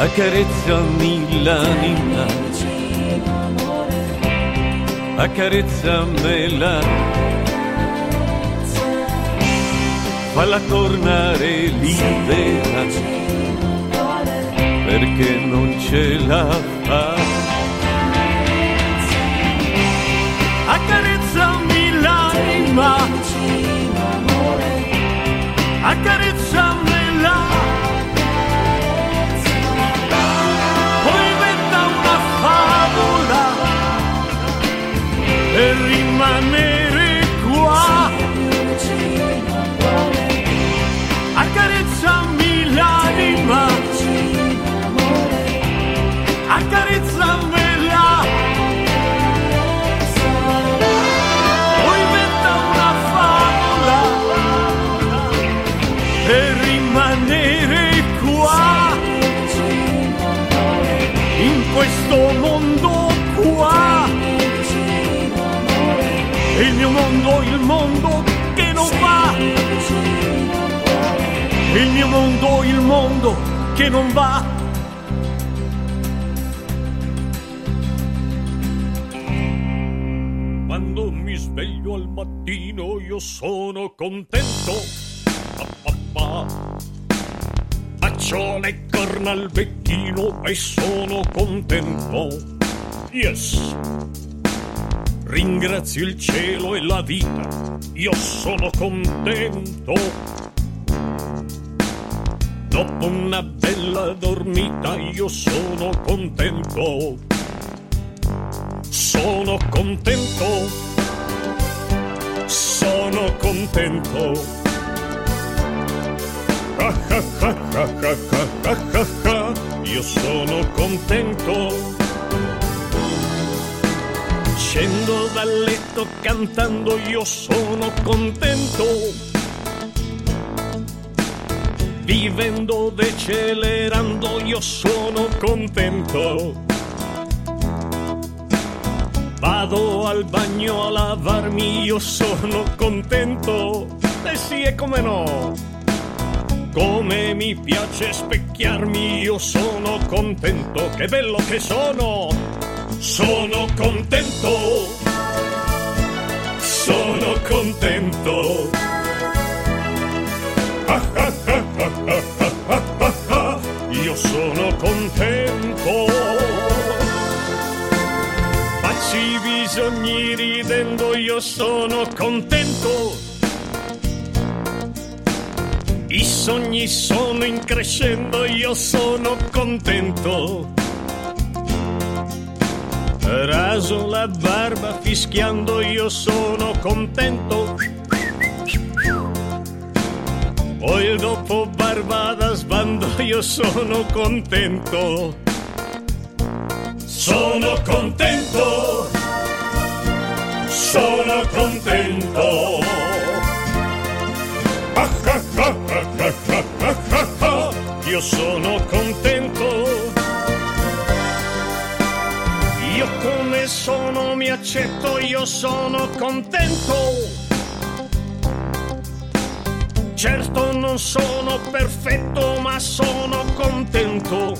Accarezzami l'anima, accarezzamela, falla tornare libera perché non ce la fa. Accarezzami l'anima, accarezzamela. Rimanere qua. Il mondo che non va. io sono contento. Pa, Faccio le corna al becchino e sono contento. Yes. Ringrazio il cielo e la vita, io sono contento. Dopo una bella dormita io sono contento. Sono contento sono contento. Ah, ah, ah, io sono contento. Scendo dal letto cantando, io sono contento. Vivendo, decelerando, io sono contento. Vado al bagno a lavarmi, io sono contento. Eh sì, e come no? Come mi piace specchiarmi, io sono contento. Che bello che sono! Sono contento! Sono contento! io sono contento! i bisogni ridendo io sono contento. I sogni sono in crescendo io sono contento. Raso la barba fischiando io sono contento. Poi dopo barba da sbando io sono contento. Sono contento, sono contento. Io sono contento. Io come sono mi accetto, io sono contento. Certo non sono perfetto, ma sono contento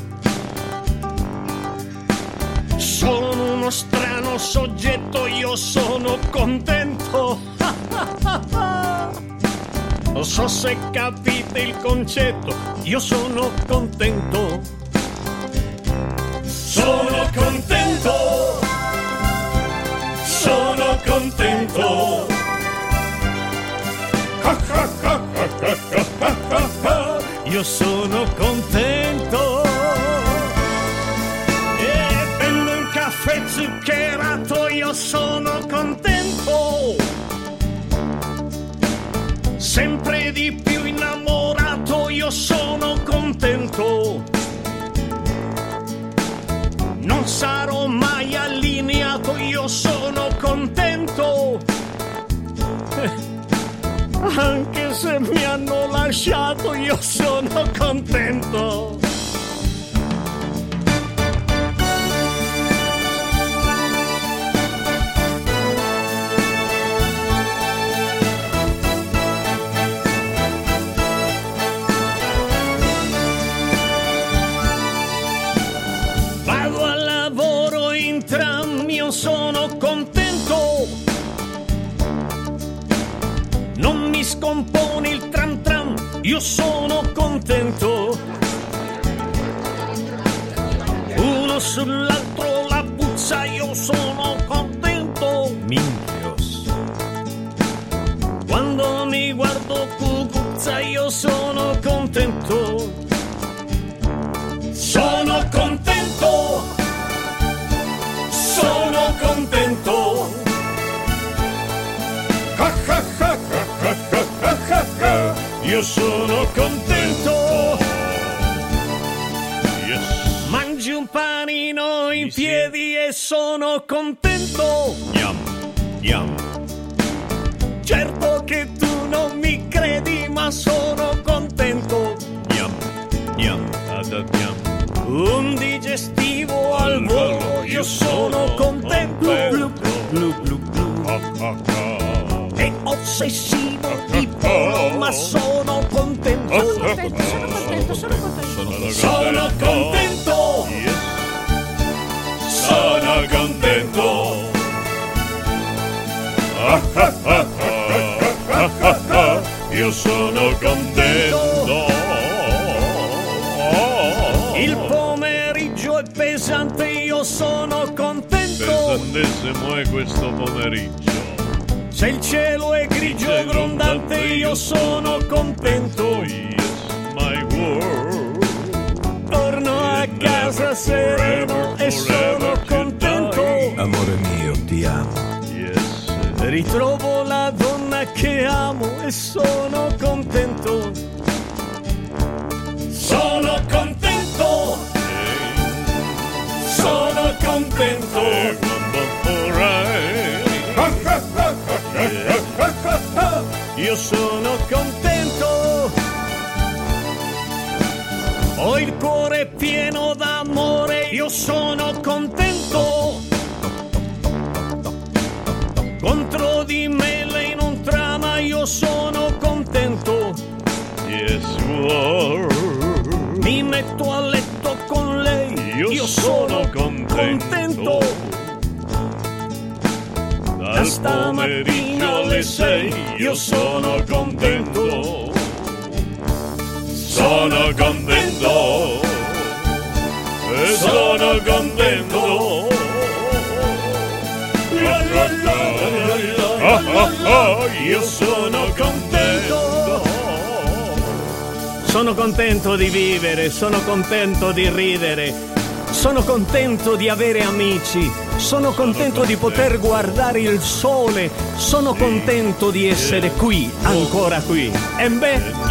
sono uno strano soggetto, io sono contento. Non so se capite il concetto, io sono contento. Sono contento. Sono contento. Io sono contento. caffè zuccherato io sono contento. Sempre di più innamorato io sono contento. Non sarò mai Anche se mi hanno lasciato, io sono contento. Scompone il tram tram, io sono contento. Uno sull'altro la puzza, io sono contento. Minchios. Quando mi guardo cucuzza, io sono contento. Sono contento. Io sono contento. Yes. Mangi un panino in sì, piedi sì. e sono contento. Yum, yum. Certo che tu non mi credi, ma sono contento. Yum, yum, yum. Un digestivo al volo, io sono contento. Blu, blu, blu, blu, Ossessivo di ma sono contento. Sono contento, sono contento, sono contento. Sono contento. Sono contento. Io sono contento. Il pomeriggio è pesante, io sono contento. Pesantissimo è questo pomeriggio. Se il cielo è grigio e grondante io sono contento. Yes, my world. Torno a casa sereno e sono contento. Amore mio, ti amo. Ritrovo la donna che amo e sono contento. Sono contento. Sono contento. Io sono contento. Ho il cuore pieno d'amore, io sono contento. Contro di me lei non trama, io sono contento. Yes, Mi metto a letto con lei, io, io sono sono contento. contento. Dal stamattina alle sei io sono contento. Sono contento. Sono contento. Io sono contento. Sono contento di vivere, sono contento di ridere, sono contento di avere amici, sono contento di poter guardare il sole, sono contento di essere qui, ancora qui. E beh,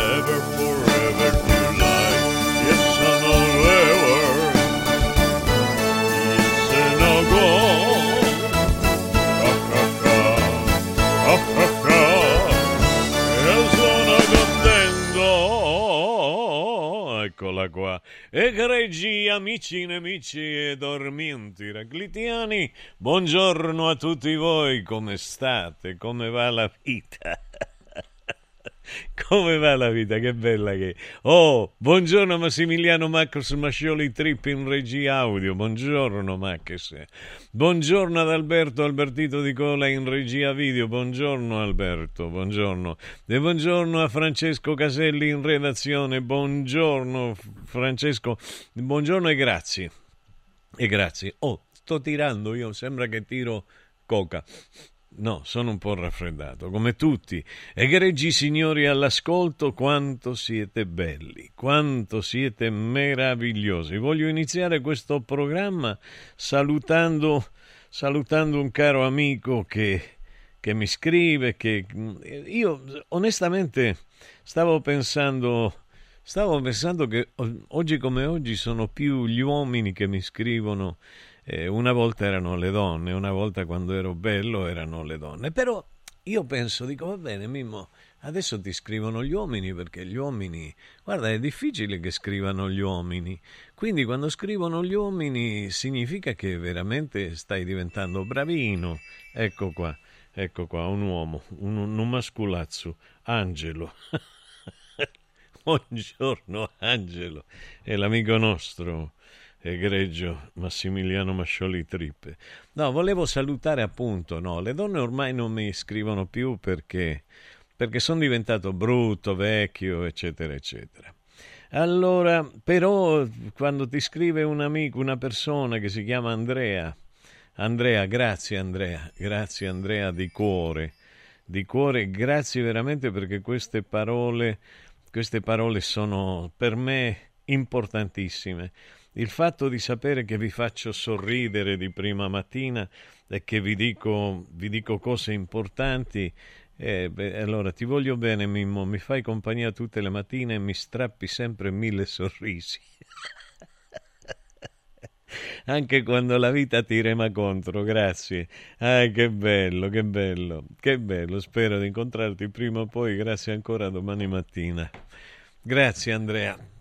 Eccola qua. Egregi amici, nemici e dormienti raglitiani, buongiorno a tutti voi, come state? Come va la vita? Come va la vita? Che bella che. Oh, buongiorno Massimiliano Max Mascioli Trip in regia audio. Buongiorno Max. Buongiorno ad Alberto Albertito Di Cola in regia video. Buongiorno Alberto, buongiorno. E buongiorno a Francesco Caselli in redazione. Buongiorno Francesco. Buongiorno e grazie. E grazie. Oh, sto tirando io, sembra che tiro coca. No, sono un po' raffreddato, come tutti. Egregi signori all'ascolto, quanto siete belli, quanto siete meravigliosi. Voglio iniziare questo programma salutando, salutando un caro amico che, che mi scrive, che io onestamente stavo pensando... Stavo pensando che oggi come oggi sono più gli uomini che mi scrivono eh, una volta erano le donne, una volta quando ero bello erano le donne. Però io penso, dico, va bene, Mimmo, adesso ti scrivono gli uomini perché gli uomini, guarda, è difficile che scrivano gli uomini. Quindi quando scrivono gli uomini significa che veramente stai diventando bravino. Ecco qua, ecco qua, un uomo, un, un masculazzo, Angelo. Buongiorno Angelo, è l'amico nostro egregio Massimiliano Mascioli Trippe. No, volevo salutare appunto, no, le donne ormai non mi scrivono più perché, perché sono diventato brutto, vecchio, eccetera, eccetera. Allora, però, quando ti scrive un amico, una persona che si chiama Andrea, Andrea, grazie Andrea, grazie Andrea di cuore, di cuore, grazie veramente perché queste parole, queste parole sono per me importantissime il fatto di sapere che vi faccio sorridere di prima mattina e che vi dico, vi dico cose importanti, eh, beh, allora ti voglio bene Mimmo, mi fai compagnia tutte le mattine e mi strappi sempre mille sorrisi. Anche quando la vita ti rema contro, grazie. Ah, che bello, che bello, che bello. Spero di incontrarti prima o poi. Grazie ancora domani mattina. Grazie Andrea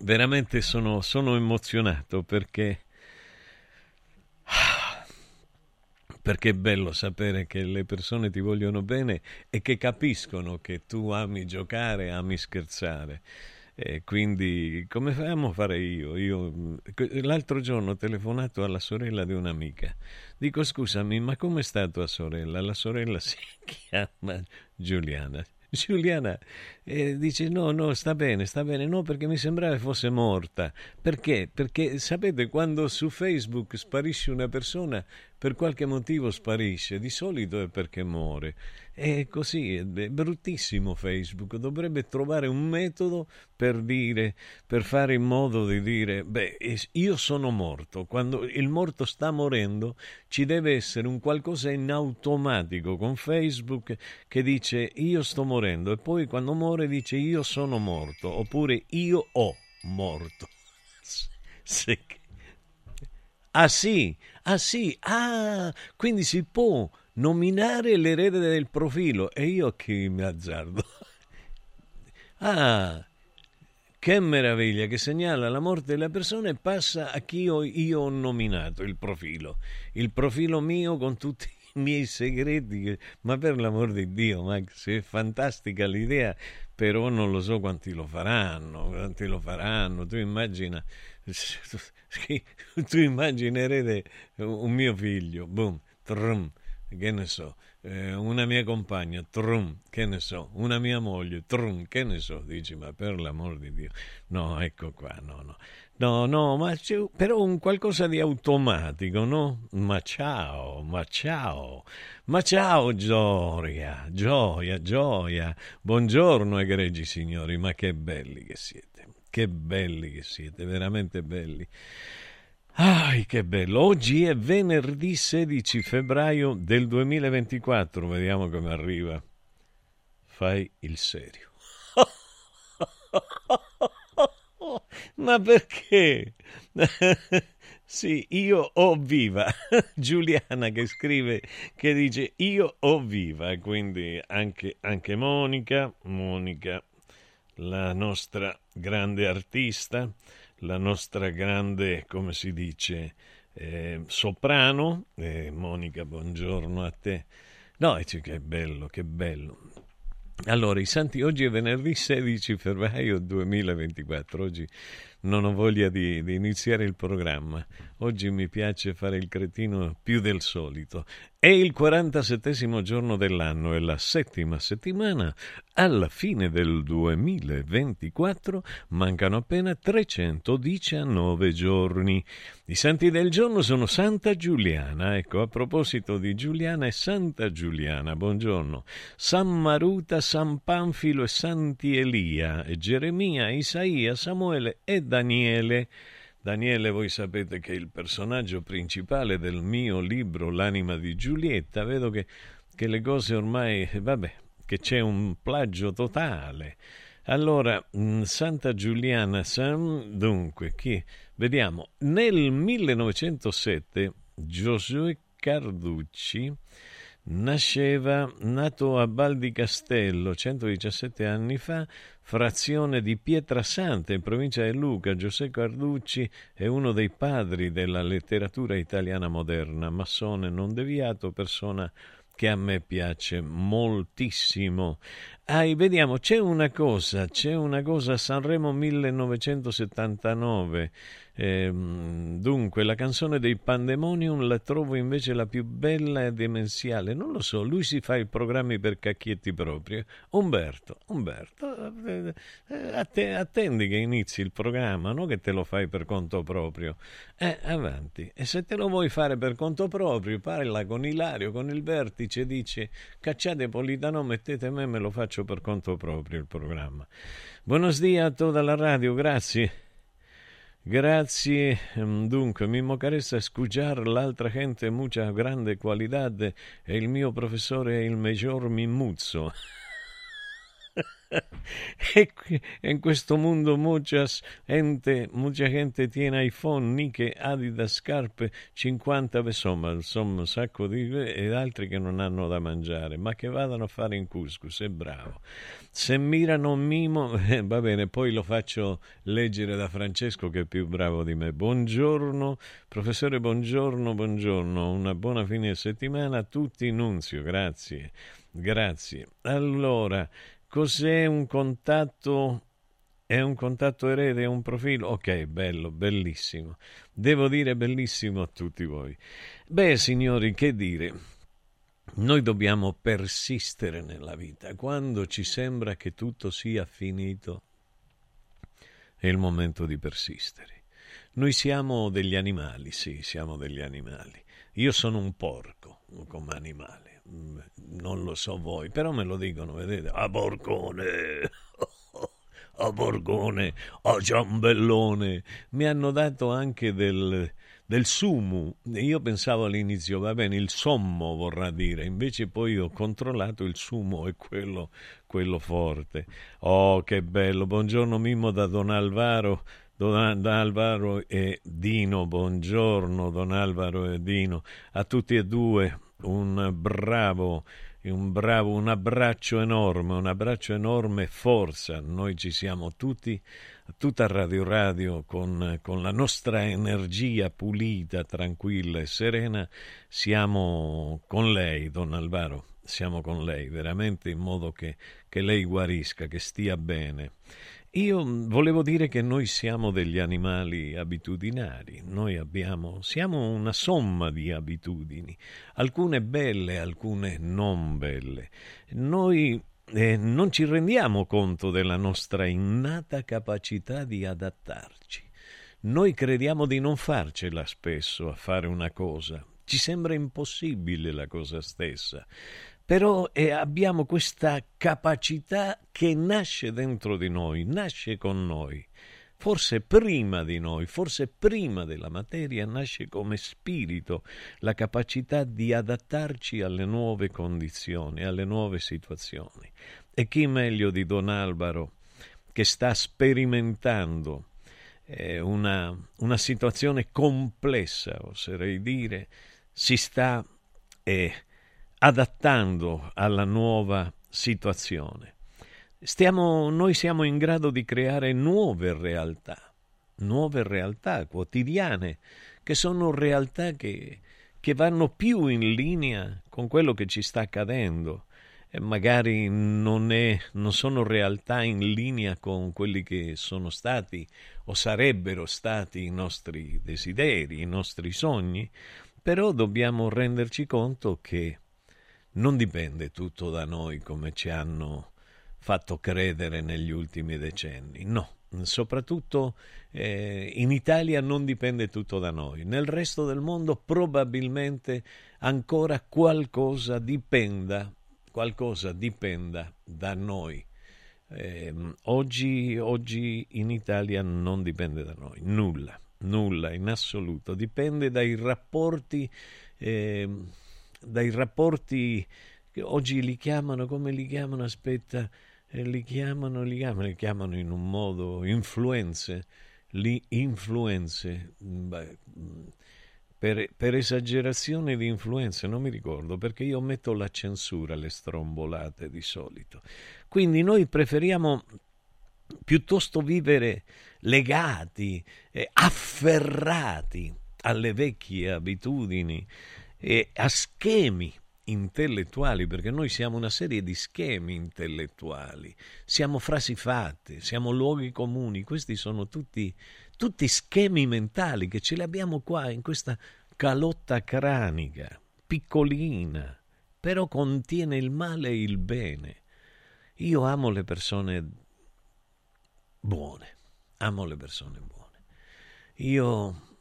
veramente sono, sono emozionato perché, perché è bello sapere che le persone ti vogliono bene e che capiscono che tu ami giocare, ami scherzare. E quindi come amo a fare io? io? L'altro giorno ho telefonato alla sorella di un'amica. Dico scusami, ma come sta tua sorella? La sorella si chiama Giuliana. Giuliana eh, dice no, no, sta bene, sta bene, no perché mi sembrava fosse morta. Perché? Perché sapete quando su Facebook sparisce una persona per qualche motivo sparisce, di solito è perché muore. È così, è bruttissimo Facebook, dovrebbe trovare un metodo per dire, per fare in modo di dire, beh, io sono morto, quando il morto sta morendo ci deve essere un qualcosa in automatico con Facebook che dice io sto morendo e poi quando muore dice io sono morto oppure io ho morto. Se... Ah sì, ah sì, ah, quindi si può nominare l'erede del profilo e io che mi azzardo. ah, che meraviglia che segnala la morte della persona e passa a chi io, io ho nominato il profilo. Il profilo mio con tutti miei segreti. Ma per l'amor di Dio, Max, è fantastica l'idea, però non lo so quanti lo faranno, quanti lo faranno. Tu immagina, tu immaginerete un mio figlio, boom, trum, che ne so, eh, una mia compagna, trum, che ne so, una mia moglie, trum, che ne so, dici, ma per l'amor di Dio, no, ecco qua, no, no, no, no, ma c'è però un qualcosa di automatico, no? Ma ciao, ma ciao, ma ciao Gioia, gioia, gioia, buongiorno egregi signori, ma che belli che siete, che belli che siete, veramente belli. Ah, che bello! Oggi è venerdì 16 febbraio del 2024. Vediamo come arriva. Fai il serio. Ma perché? sì, io ho viva. Giuliana che scrive, che dice io ho viva. Quindi anche, anche Monica, Monica, la nostra grande artista la nostra grande, come si dice, eh, soprano. Eh, Monica, buongiorno a te. No, che bello, che bello. Allora, i santi, oggi è venerdì 16 febbraio 2024, oggi non ho voglia di, di, iniziare il programma. Oggi mi piace fare il cretino più del solito. È il 47 giorno dell'anno e la settima settimana. Alla fine del 2024 mancano appena 319 giorni. I santi del giorno sono Santa Giuliana. Ecco, a proposito di Giuliana e Santa Giuliana, buongiorno. San Maruta, San Panfilo e Santi Elia, e Geremia, Isaia, Samuele e Daniele. Daniele, voi sapete che è il personaggio principale del mio libro L'anima di Giulietta. Vedo che, che le cose ormai, vabbè, che c'è un plagio totale. Allora, mm, Santa Giuliana, San, dunque, chi? Vediamo, nel 1907 Giosuè Carducci nasceva, nato a Val di Castello 117 anni fa, frazione di Pietrasanta in provincia di Luca. Giuseppe Carducci è uno dei padri della letteratura italiana moderna, massone non deviato, persona che a me piace moltissimo. Ah, vediamo, c'è una cosa, c'è una cosa, Sanremo 1979, eh, dunque, la canzone dei Pandemonium la trovo invece la più bella e demenziale. Non lo so, lui si fa i programmi per cacchietti propri. Umberto, Umberto, eh, eh attendi che inizi il programma, non che te lo fai per conto proprio. Eh, avanti. E se te lo vuoi fare per conto proprio, parla con Ilario, con il vertice, dice cacciate Politano, mettete me, me lo faccio per conto proprio il programma. Buenos dias a tutta la radio, grazie. Grazie. Ehm, dunque, Mimmo Caressa escuchar l'altra gente mucha grande qualità e il mio professore è il maggior Mimuzzo. en questo mondo muchas gente, mucha gente tiene iPhone, Nike, Adidas, scarpe, 50, insomma, insomma un sacco di... ed altri che non hanno da mangiare, ma che vadano a fare in couscous, è bravo. Se mirano Mimo, eh, va bene, poi lo faccio leggere da Francesco che è più bravo di me. Buongiorno, professore, buongiorno, buongiorno, una buona fine settimana a tutti, Nunzio, grazie. Grazie. Allora, Cos'è un contatto? È un contatto erede, è un profilo? Ok, bello, bellissimo. Devo dire bellissimo a tutti voi. Beh, signori, che dire? Noi dobbiamo persistere nella vita. Quando ci sembra che tutto sia finito, è il momento di persistere. Noi siamo degli animali, sì, siamo degli animali. Io sono un porco come animale non lo so voi, però me lo dicono, vedete, a Borgone, a Borgone, a Ciambellone, mi hanno dato anche del, del sumu. Io pensavo all'inizio, va bene, il sommo vorrà dire, invece poi ho controllato il sumo e quello, quello forte. Oh, che bello! Buongiorno Mimmo da Don Alvaro. Don Alvaro e Dino, buongiorno Don Alvaro e Dino, a tutti e due un bravo un bravo, un abbraccio enorme, un abbraccio enorme, forza, noi ci siamo tutti, tutta Radio Radio con, con la nostra energia pulita, tranquilla e serena, siamo con lei, Don Alvaro, siamo con lei, veramente in modo che, che lei guarisca, che stia bene. Io volevo dire che noi siamo degli animali abitudinari, noi abbiamo, siamo una somma di abitudini, alcune belle, alcune non belle. Noi eh, non ci rendiamo conto della nostra innata capacità di adattarci. Noi crediamo di non farcela spesso a fare una cosa, ci sembra impossibile la cosa stessa però eh, abbiamo questa capacità che nasce dentro di noi, nasce con noi. Forse prima di noi, forse prima della materia, nasce come spirito la capacità di adattarci alle nuove condizioni, alle nuove situazioni. E chi meglio di Don Alvaro, che sta sperimentando eh, una, una, situazione complessa, oserei dire, si sta eh, adattando alla nuova situazione. Stiamo, noi siamo in grado di creare nuove realtà, nuove realtà quotidiane, che sono realtà che, che vanno più in linea con quello che ci sta accadendo e magari non, è, non sono realtà in linea con quelli che sono stati o sarebbero stati i nostri desideri, i nostri sogni, però dobbiamo renderci conto che non dipende tutto da noi come ci hanno fatto credere negli ultimi decenni. No, soprattutto eh, in Italia non dipende tutto da noi. Nel resto del mondo probabilmente ancora qualcosa dipenda, qualcosa dipenda da noi. Eh, oggi, oggi in Italia non dipende da noi, nulla, nulla in assoluto, dipende dai rapporti eh, dai rapporti che oggi li chiamano, come li chiamano? Aspetta, eh, li chiamano, li chiamano, li chiamano in un modo influenze, li influenze, mm, beh, mm, per, per, esagerazione di influenze, non mi ricordo, perché io metto la censura alle strombolate di solito. Quindi noi preferiamo piuttosto vivere legati, eh, afferrati alle vecchie abitudini, e a schemi intellettuali, perché noi siamo una serie di schemi intellettuali, siamo frasi fatte, siamo luoghi comuni, questi sono tutti, tutti schemi mentali che ce li abbiamo qua in questa calotta cranica, piccolina, però contiene il male e il bene. Io amo le persone buone, amo le persone buone. Io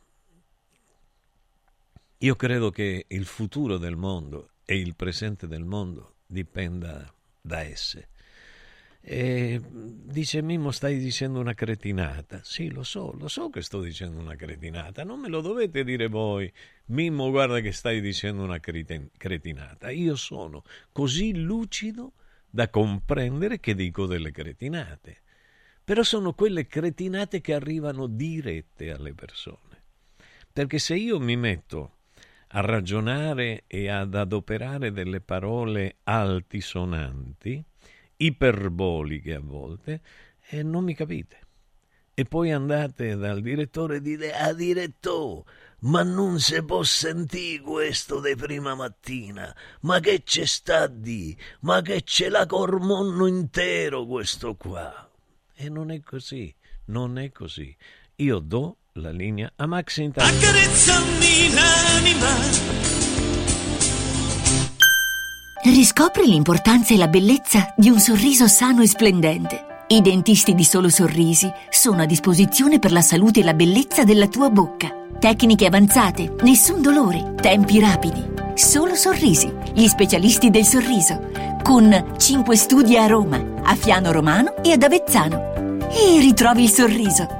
io credo che il futuro del mondo e il presente del mondo dipenda da esse. E dice Mimmo, stai dicendo una cretinata. Sì, lo so, lo so che sto dicendo una cretinata. Non me lo dovete dire voi. Mimmo, guarda che stai dicendo una cretinata. Io sono così lucido da comprendere che dico delle cretinate. Però sono quelle cretinate che arrivano dirette alle persone. Perché se io mi metto a ragionare e ad adoperare delle parole altisonanti, iperboliche a volte, e non mi capite. E poi andate dal direttore e dite, ah direttore, ma non si può sentire questo di prima mattina, ma che c'è sta di, ma che c'è la cormonno intero questo qua. E non è così, non è così. Io do la linea a Max intanto. Accarezzami l'anima. Riscopri l'importanza e la bellezza di un sorriso sano e splendente. I dentisti di Solo Sorrisi sono a disposizione per la salute e la bellezza della tua bocca. Tecniche avanzate, nessun dolore, tempi rapidi. Solo Sorrisi, gli specialisti del sorriso, con 5 studi a Roma, a Fiano Romano e ad Avezzano. E ritrovi il sorriso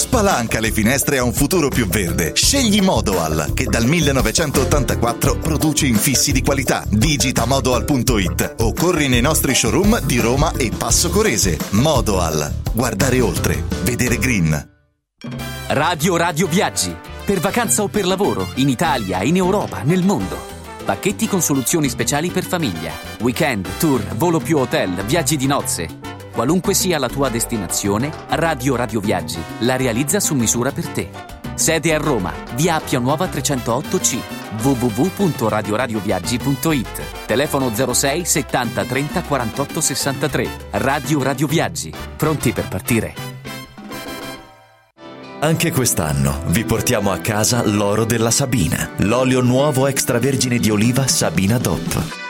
Spalanca le finestre a un futuro più verde. Scegli Modoal, che dal 1984 produce infissi di qualità. Digita modoal.it o corri nei nostri showroom di Roma e Passo Corese. Modoal. Guardare oltre. Vedere green. Radio Radio Viaggi. Per vacanza o per lavoro, in Italia, in Europa, nel mondo. Pacchetti con soluzioni speciali per famiglia. Weekend, tour, volo più hotel, viaggi di nozze. Qualunque sia la tua destinazione, Radio Radio Viaggi la realizza su misura per te. Sede a Roma, via Appia Nuova 308C, www.radioradioviaggi.it. Telefono 06 70 30 48 63. Radio Radio Viaggi, pronti per partire. Anche quest'anno vi portiamo a casa l'oro della Sabina, l'olio nuovo extravergine di oliva Sabina DOP.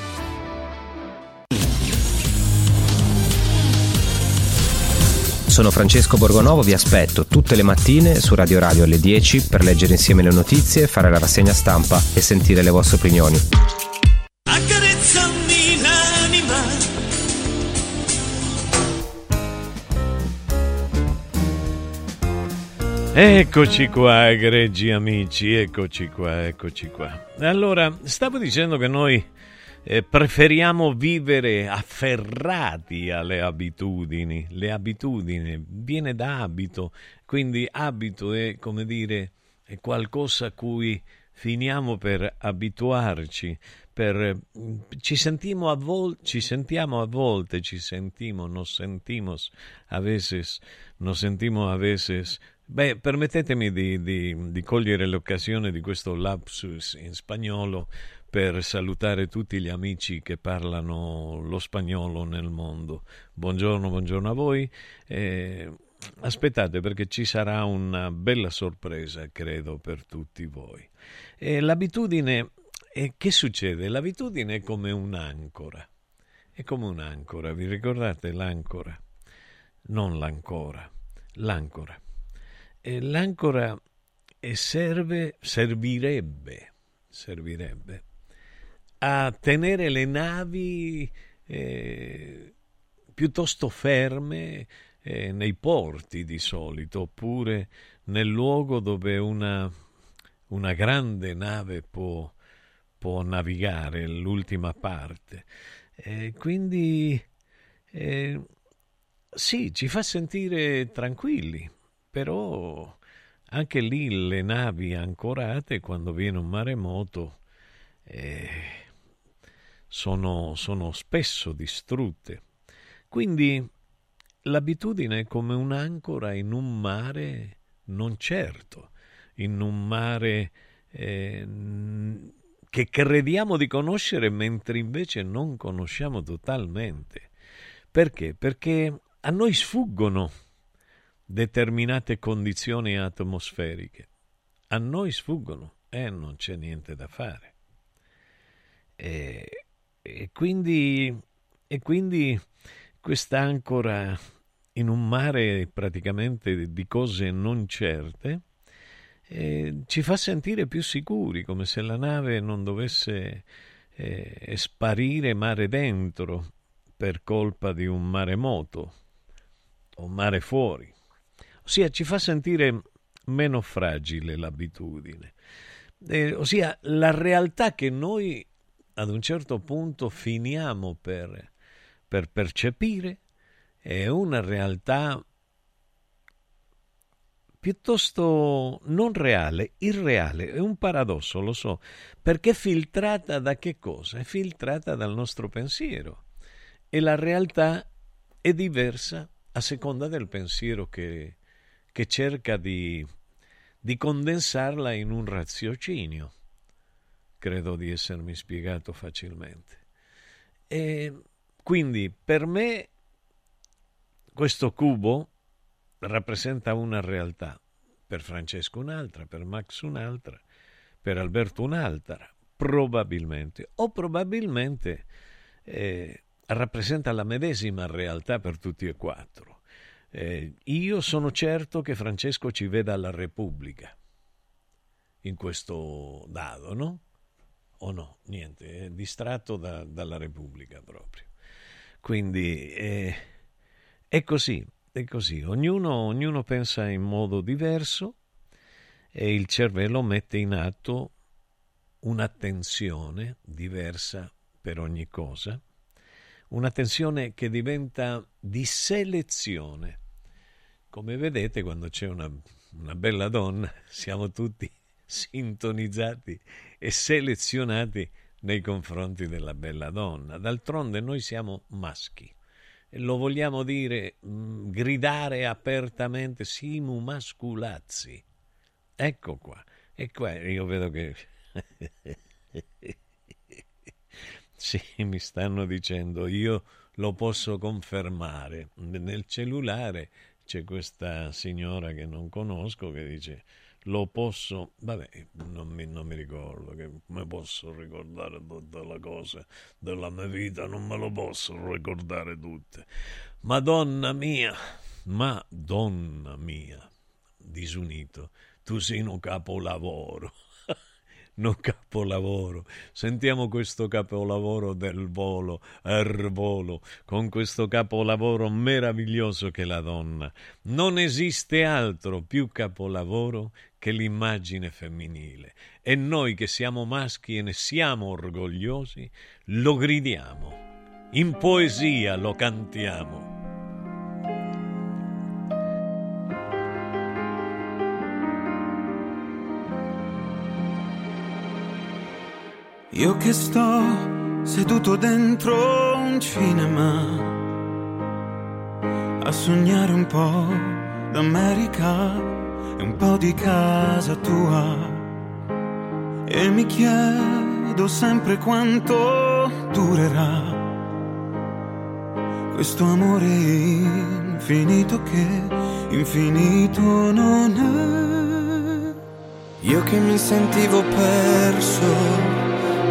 Sono Francesco Borgonovo, vi aspetto tutte le mattine su Radio Radio alle 10 per leggere insieme le notizie, fare la rassegna stampa e sentire le vostre opinioni. Eccoci qua, egregi amici, eccoci qua, eccoci qua. Allora, stavo dicendo che noi eh, preferiamo vivere afferrati alle abitudini. Le abitudini viene da abito, quindi abito è come dire è qualcosa a cui finiamo per abituarci, per, ci, sentiamo a vol- ci sentiamo a volte, ci sentimo, nos sentimos a veces, nos sentimos a veces. Beh, permettetemi di, di, di cogliere l'occasione di questo lapsus in spagnolo per salutare tutti gli amici che parlano lo spagnolo nel mondo. Buongiorno, buongiorno a voi. Eh, aspettate perché ci sarà una bella sorpresa, credo, per tutti voi. E l'abitudine, eh, che succede? L'abitudine è come un'ancora. È come un'ancora, vi ricordate l'ancora? Non l'ancora, l'ancora. L'ancora serve, servirebbe, servirebbe a tenere le navi eh, piuttosto ferme eh, nei porti di solito, oppure nel luogo dove una, una grande nave può, può, navigare, l'ultima parte. Eh, quindi sì, ci fa sentire tranquilli, però anche lì le navi ancorate quando viene un maremoto eh, sono, sono spesso distrutte. Quindi l'abitudine è come un'ancora in un mare non certo, in un mare eh, che crediamo di conoscere mentre invece non conosciamo totalmente. Perché? Perché a noi sfuggono determinate condizioni atmosferiche. A noi sfuggono e non c'è niente da fare. E, e quindi, e quindi quest'ancora in un mare praticamente di cose non certe eh, ci fa sentire più sicuri, come se la nave non dovesse eh, sparire mare dentro per colpa di un maremoto o mare fuori. Ossia ci fa sentire meno fragile l'abitudine. Eh, ossia la realtà che noi ad un certo punto finiamo per, per percepire è una realtà piuttosto non reale, irreale, è un paradosso, lo so, perché filtrata da che cosa? È filtrata dal nostro pensiero e la realtà è diversa a seconda del pensiero che, che cerca di, di condensarla in un raziocinio. Credo di essermi spiegato facilmente. E quindi per me questo cubo rappresenta una realtà, per Francesco un'altra, per Max un'altra, per Alberto un'altra, probabilmente, o probabilmente eh, rappresenta la medesima realtà per tutti e quattro. Eh, io sono certo che Francesco ci veda alla Repubblica in questo dado, no? O no? Niente, è distratto da, dalla Repubblica proprio. Quindi eh, è così, è così. Ognuno, ognuno pensa in modo diverso e il cervello mette in atto un'attenzione diversa per ogni cosa, un'attenzione che diventa di selezione come vedete, quando c'è una, una bella donna, siamo tutti sintonizzati e selezionati nei confronti della bella donna. D'altronde noi siamo maschi lo vogliamo dire, mm, gridare apertamente, simu masculazzi. Ecco qua. E qua io vedo che... sì, mi stanno dicendo, io lo posso confermare. Nel cellulare c'è questa signora che non conosco che dice lo posso, vabbè, non mi, non mi ricordo, che mi posso ricordare tutta la cosa della mia vita, non me lo posso ricordare tutte. Madonna mia, Madonna mia, disunito, tu sei un capolavoro non capolavoro. Sentiamo questo capolavoro del volo, Ervolo, con questo capolavoro meraviglioso che è la donna. Non esiste altro più capolavoro che l'immagine femminile. E noi che siamo maschi e ne siamo orgogliosi, lo gridiamo. In poesia lo cantiamo. Io che sto seduto dentro un cinema a sognare un po' d'America e un po' di casa tua e mi chiedo sempre quanto durerà questo amore infinito che infinito non è. Io che mi sentivo perso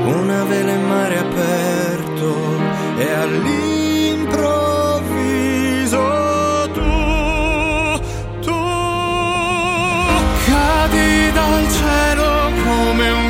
una vela in mare aperto e all'improvviso tu, tu cadi dal cielo come un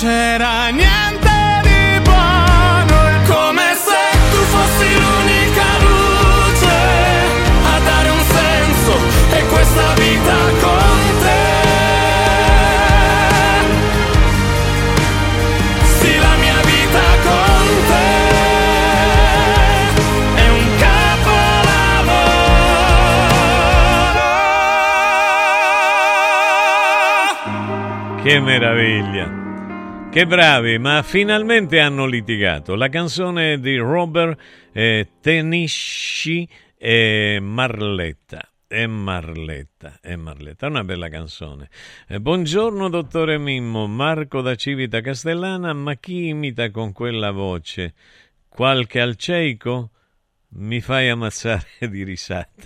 c'era niente di buono. Come se tu fossi l'unica luce a dare un senso e questa vita con te. Sì, la mia vita con te è un capolavoro. Che meraviglia! Che bravi, ma finalmente hanno litigato. La canzone di Robert eh, Tenisci e Marletta. E Marletta, e Marletta, una bella canzone. Eh, buongiorno dottore Mimmo, Marco da Civita Castellana, ma chi imita con quella voce? Qualche alceico? Mi fai ammazzare di risata.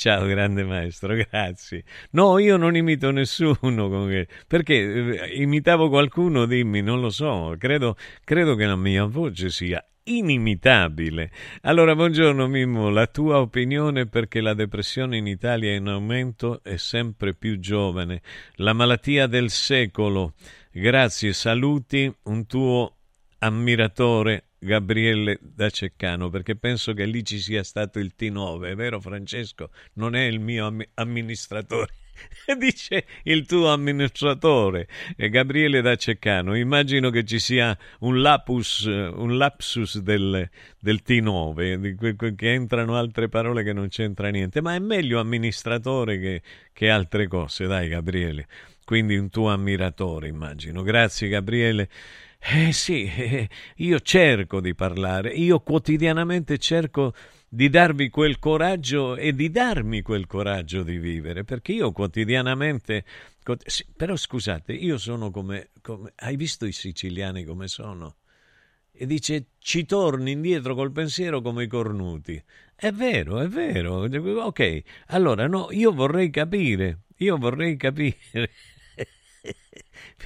Ciao grande maestro, grazie. No, io non imito nessuno, perché eh, imitavo qualcuno, dimmi, non lo so, credo, credo che la mia voce sia inimitabile. Allora, buongiorno Mimmo, la tua opinione perché la depressione in Italia è in aumento e sempre più giovane, la malattia del secolo. Grazie, saluti, un tuo ammiratore Gabriele da Ceccano, perché penso che lì ci sia stato il T9, è vero Francesco? Non è il mio am- amministratore. Dice il tuo amministratore eh, Gabriele da Ceccano. Immagino che ci sia un lapus, un lapsus del, del T9, di que- que- che entrano altre parole che non c'entra niente, ma è meglio amministratore che, che altre cose, dai Gabriele. Quindi un tuo ammiratore, immagino. Grazie Gabriele. Eh sì, eh, io cerco di parlare, io quotidianamente cerco di darvi quel coraggio e di darmi quel coraggio di vivere, perché io quotidianamente... però scusate, io sono come, come... Hai visto i siciliani come sono? E dice, ci torni indietro col pensiero come i cornuti. È vero, è vero. Ok, allora no, io vorrei capire, io vorrei capire.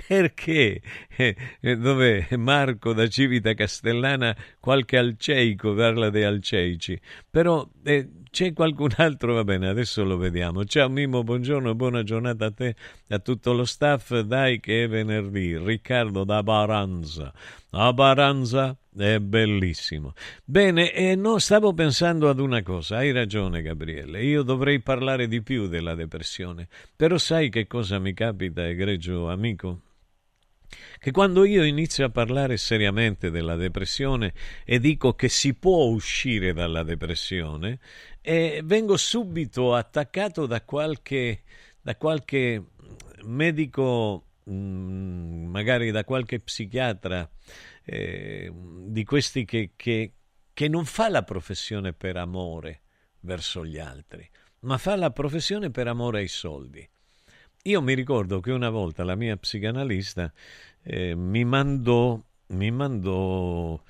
Perché eh, eh, dove Marco da Civita Castellana qualche alceico parla di alceici, però eh, c'è qualcun altro, va bene, adesso lo vediamo. Ciao Mimo, buongiorno, buona giornata a te, a tutto lo staff, dai che è venerdì. Riccardo da Baranza. A Baranza è bellissimo. Bene, e no, stavo pensando ad una cosa, hai ragione Gabriele, io dovrei parlare di più della depressione, però sai che cosa mi capita, egregio amico? Che quando io inizio a parlare seriamente della depressione e dico che si può uscire dalla depressione, eh, vengo subito attaccato da qualche, da qualche medico, mh, magari da qualche psichiatra, eh, di questi che, che, che non fa la professione per amore verso gli altri, ma fa la professione per amore ai soldi. Io mi ricordo che una volta la mia psicanalista eh, mi mandò, mi mandò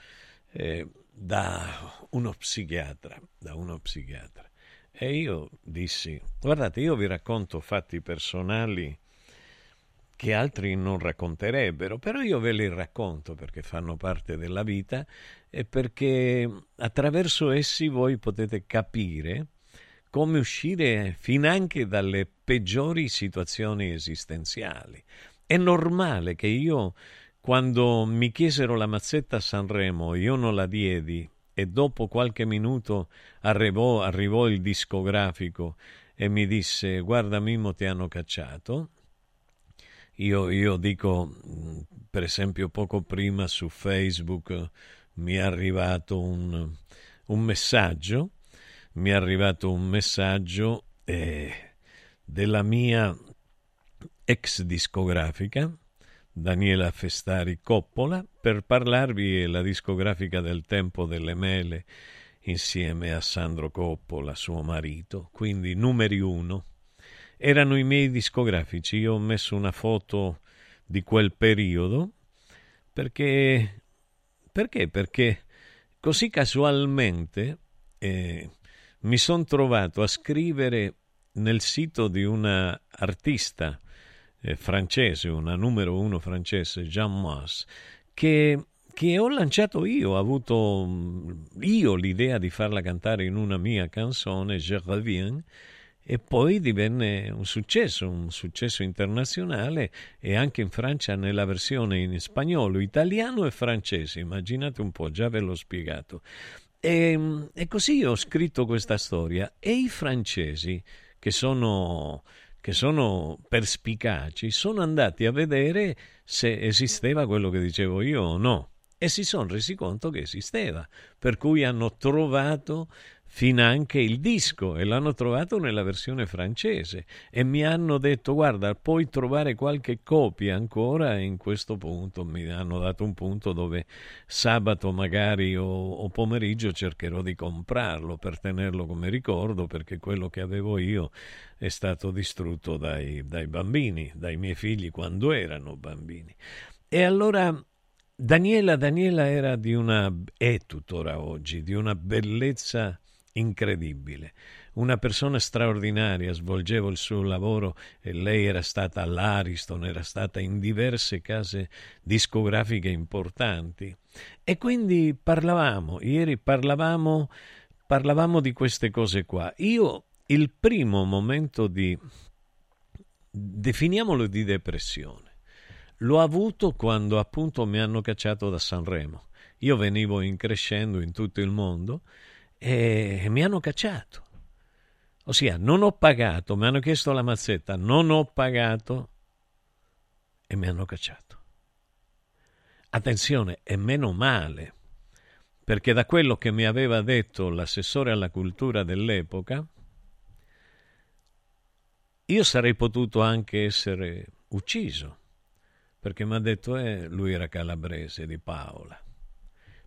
eh, da uno psichiatra, da uno psichiatra. E io dissi, guardate, io vi racconto fatti personali che altri non racconterebbero, però io ve li racconto perché fanno parte della vita e perché attraverso essi voi potete capire come uscire finanche dalle peggiori situazioni esistenziali. È normale che io, quando mi chiesero la mazzetta a Sanremo, io non la diedi e dopo qualche minuto arrivò, arrivò il discografico e mi disse guarda Mimmo ti hanno cacciato. Io, io dico, per esempio, poco prima su Facebook mi è arrivato un, un messaggio, mi è arrivato un messaggio eh, della mia ex discografica, Daniela Festari Coppola, per parlarvi della discografica del Tempo delle Mele insieme a Sandro Coppola, suo marito, quindi numeri uno. Erano i miei discografici, io ho messo una foto di quel periodo perché perché? Perché così casualmente eh, mi sono trovato a scrivere nel sito di una artista eh, francese, una numero uno francese, Jean Moss, che, che ho lanciato io, ho avuto mm, io l'idea di farla cantare in una mia canzone, Je reviens, e poi divenne un successo, un successo internazionale e anche in Francia nella versione in spagnolo, italiano e francese, immaginate un po', già ve l'ho spiegato. E, e così ho scritto questa storia. E i francesi, che sono, che sono perspicaci, sono andati a vedere se esisteva quello che dicevo io o no. E si sono resi conto che esisteva, per cui hanno trovato finanche il disco e l'hanno trovato nella versione francese. E mi hanno detto guarda puoi trovare qualche copia ancora? In questo punto mi hanno dato un punto dove sabato magari o, o pomeriggio cercherò di comprarlo per tenerlo come ricordo perché quello che avevo io è stato distrutto dai, dai bambini dai miei figli quando erano bambini. E allora Daniela, Daniela era di una, è tuttora oggi, di una bellezza incredibile. Una persona straordinaria, svolgevo il suo lavoro e lei era stata all'Ariston, era stata in diverse case discografiche importanti. E quindi parlavamo, ieri parlavamo, parlavamo di queste cose qua. Io il primo momento di, definiamolo di depressione, l'ho avuto quando appunto mi hanno cacciato da Sanremo. Io venivo in crescendo in tutto il mondo e mi hanno cacciato. Ossia, non ho pagato, mi hanno chiesto la mazzetta, non ho pagato e mi hanno cacciato. Attenzione, e meno male, perché da quello che mi aveva detto l'assessore alla cultura dell'epoca, io sarei potuto anche essere ucciso, perché mi ha detto, eh, lui era calabrese di Paola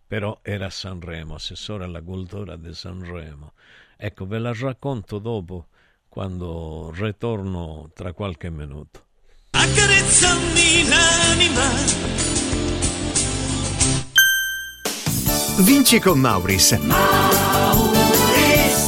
però era a Sanremo, assessore alla cultura di Sanremo. Ecco, ve la racconto dopo, quando ritorno tra qualche minuto. Accarezzami l'anima. Vinci con Mauris. Mauris.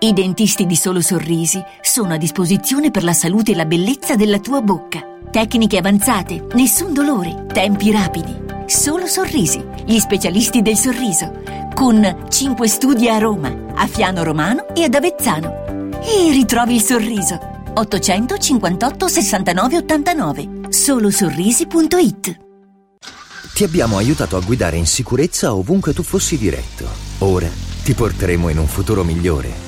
I dentisti di Solo Sorrisi sono a disposizione per la salute e la bellezza della tua bocca. Tecniche avanzate, nessun dolore, tempi rapidi. Solo Sorrisi, gli specialisti del sorriso. Con 5 studi a Roma, a Fiano Romano e ad Avezzano. E ritrovi il sorriso. 858 69 89. Solosorrisi.it Ti abbiamo aiutato a guidare in sicurezza ovunque tu fossi diretto. Ora ti porteremo in un futuro migliore.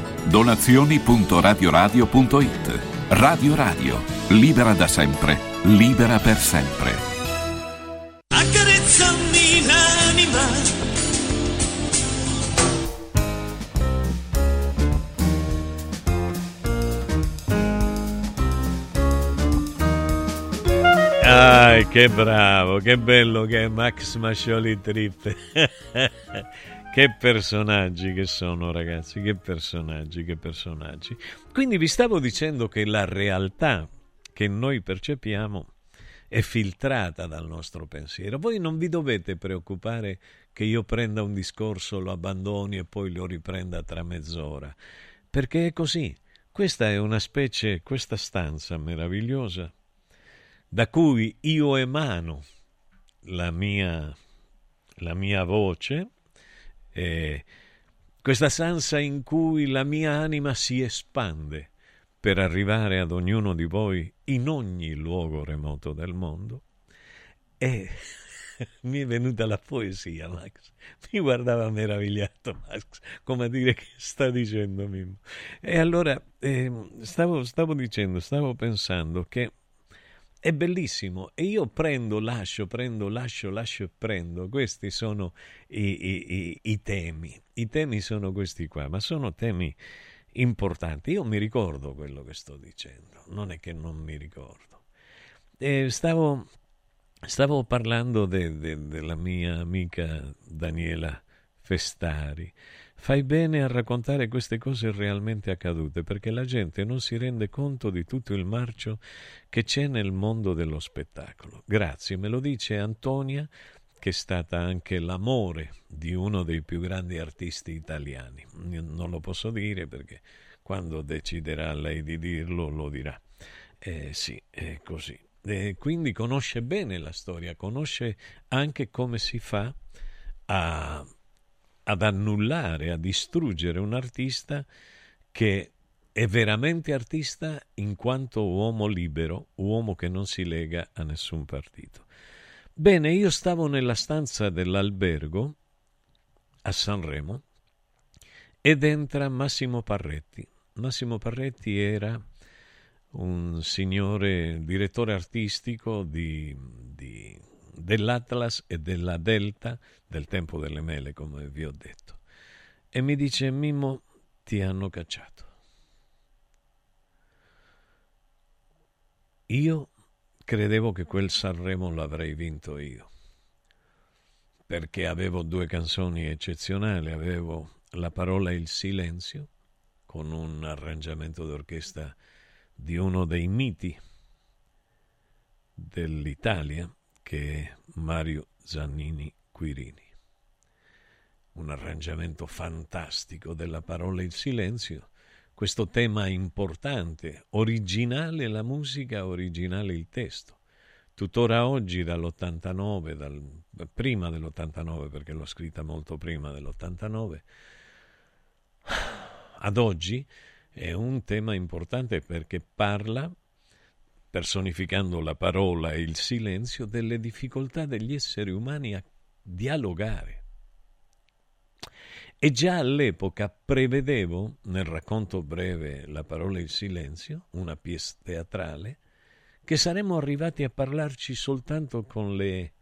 Donazioni.radioradio.it Radio Radio, libera da sempre, libera per sempre. Accarezzami l'anima. Ah, che bravo, che bello che è Max Mascioli Trip. che personaggi che sono, ragazzi, che personaggi, che personaggi. Quindi vi stavo dicendo che la realtà che noi percepiamo è filtrata dal nostro pensiero. Voi non vi dovete preoccupare che io prenda un discorso, lo abbandoni e poi lo riprenda tra mezz'ora, perché è così. Questa è una specie, questa stanza meravigliosa da cui io emano la mia, la mia voce, eh, questa stanza in cui la mia anima si espande per arrivare ad ognuno di voi in ogni luogo remoto del mondo. E mi è venuta la poesia, Max. Mi guardava meravigliato, Max, come a dire che sta dicendo Mimmo. E allora eh, stavo, stavo dicendo, stavo pensando che è bellissimo e io prendo, lascio, prendo, lascio, lascio e prendo. Questi sono i, i, i, i, temi. I temi sono questi qua, ma sono temi importanti. Io mi ricordo quello che sto dicendo, non è che non mi ricordo. E stavo, stavo parlando de, de, della mia amica Daniela Festari. Fai bene a raccontare queste cose realmente accadute perché la gente non si rende conto di tutto il marcio che c'è nel mondo dello spettacolo. Grazie, me lo dice Antonia, che è stata anche l'amore di uno dei più grandi artisti italiani. Non lo posso dire perché quando deciderà lei di dirlo lo dirà. Eh, sì, è così. E quindi conosce bene la storia, conosce anche come si fa a ad annullare, a distruggere un artista che è veramente artista in quanto uomo libero, uomo che non si lega a nessun partito. Bene, io stavo nella stanza dell'albergo a Sanremo ed entra Massimo Parretti. Massimo Parretti era un signore direttore artistico di, di dell'Atlas e della Delta del tempo delle mele, come vi ho detto. E mi dice, Mimmo, ti hanno cacciato. Io credevo che quel Sanremo l'avrei vinto io, perché avevo due canzoni eccezionali, avevo La parola e il silenzio, con un arrangiamento d'orchestra di uno dei miti dell'Italia che è Mario Zannini Quirini. Un arrangiamento fantastico della parola il silenzio, questo tema importante, originale la musica, originale il testo. Tuttora oggi dall'89, dal, prima dell'89 perché l'ho scritta molto prima dell'89, ad oggi è un tema importante perché parla, personificando la parola e il silenzio, delle difficoltà degli esseri umani a dialogare. E già all'epoca prevedevo, nel racconto breve La parola e il silenzio, una pièce teatrale, che saremmo arrivati a parlarci soltanto con le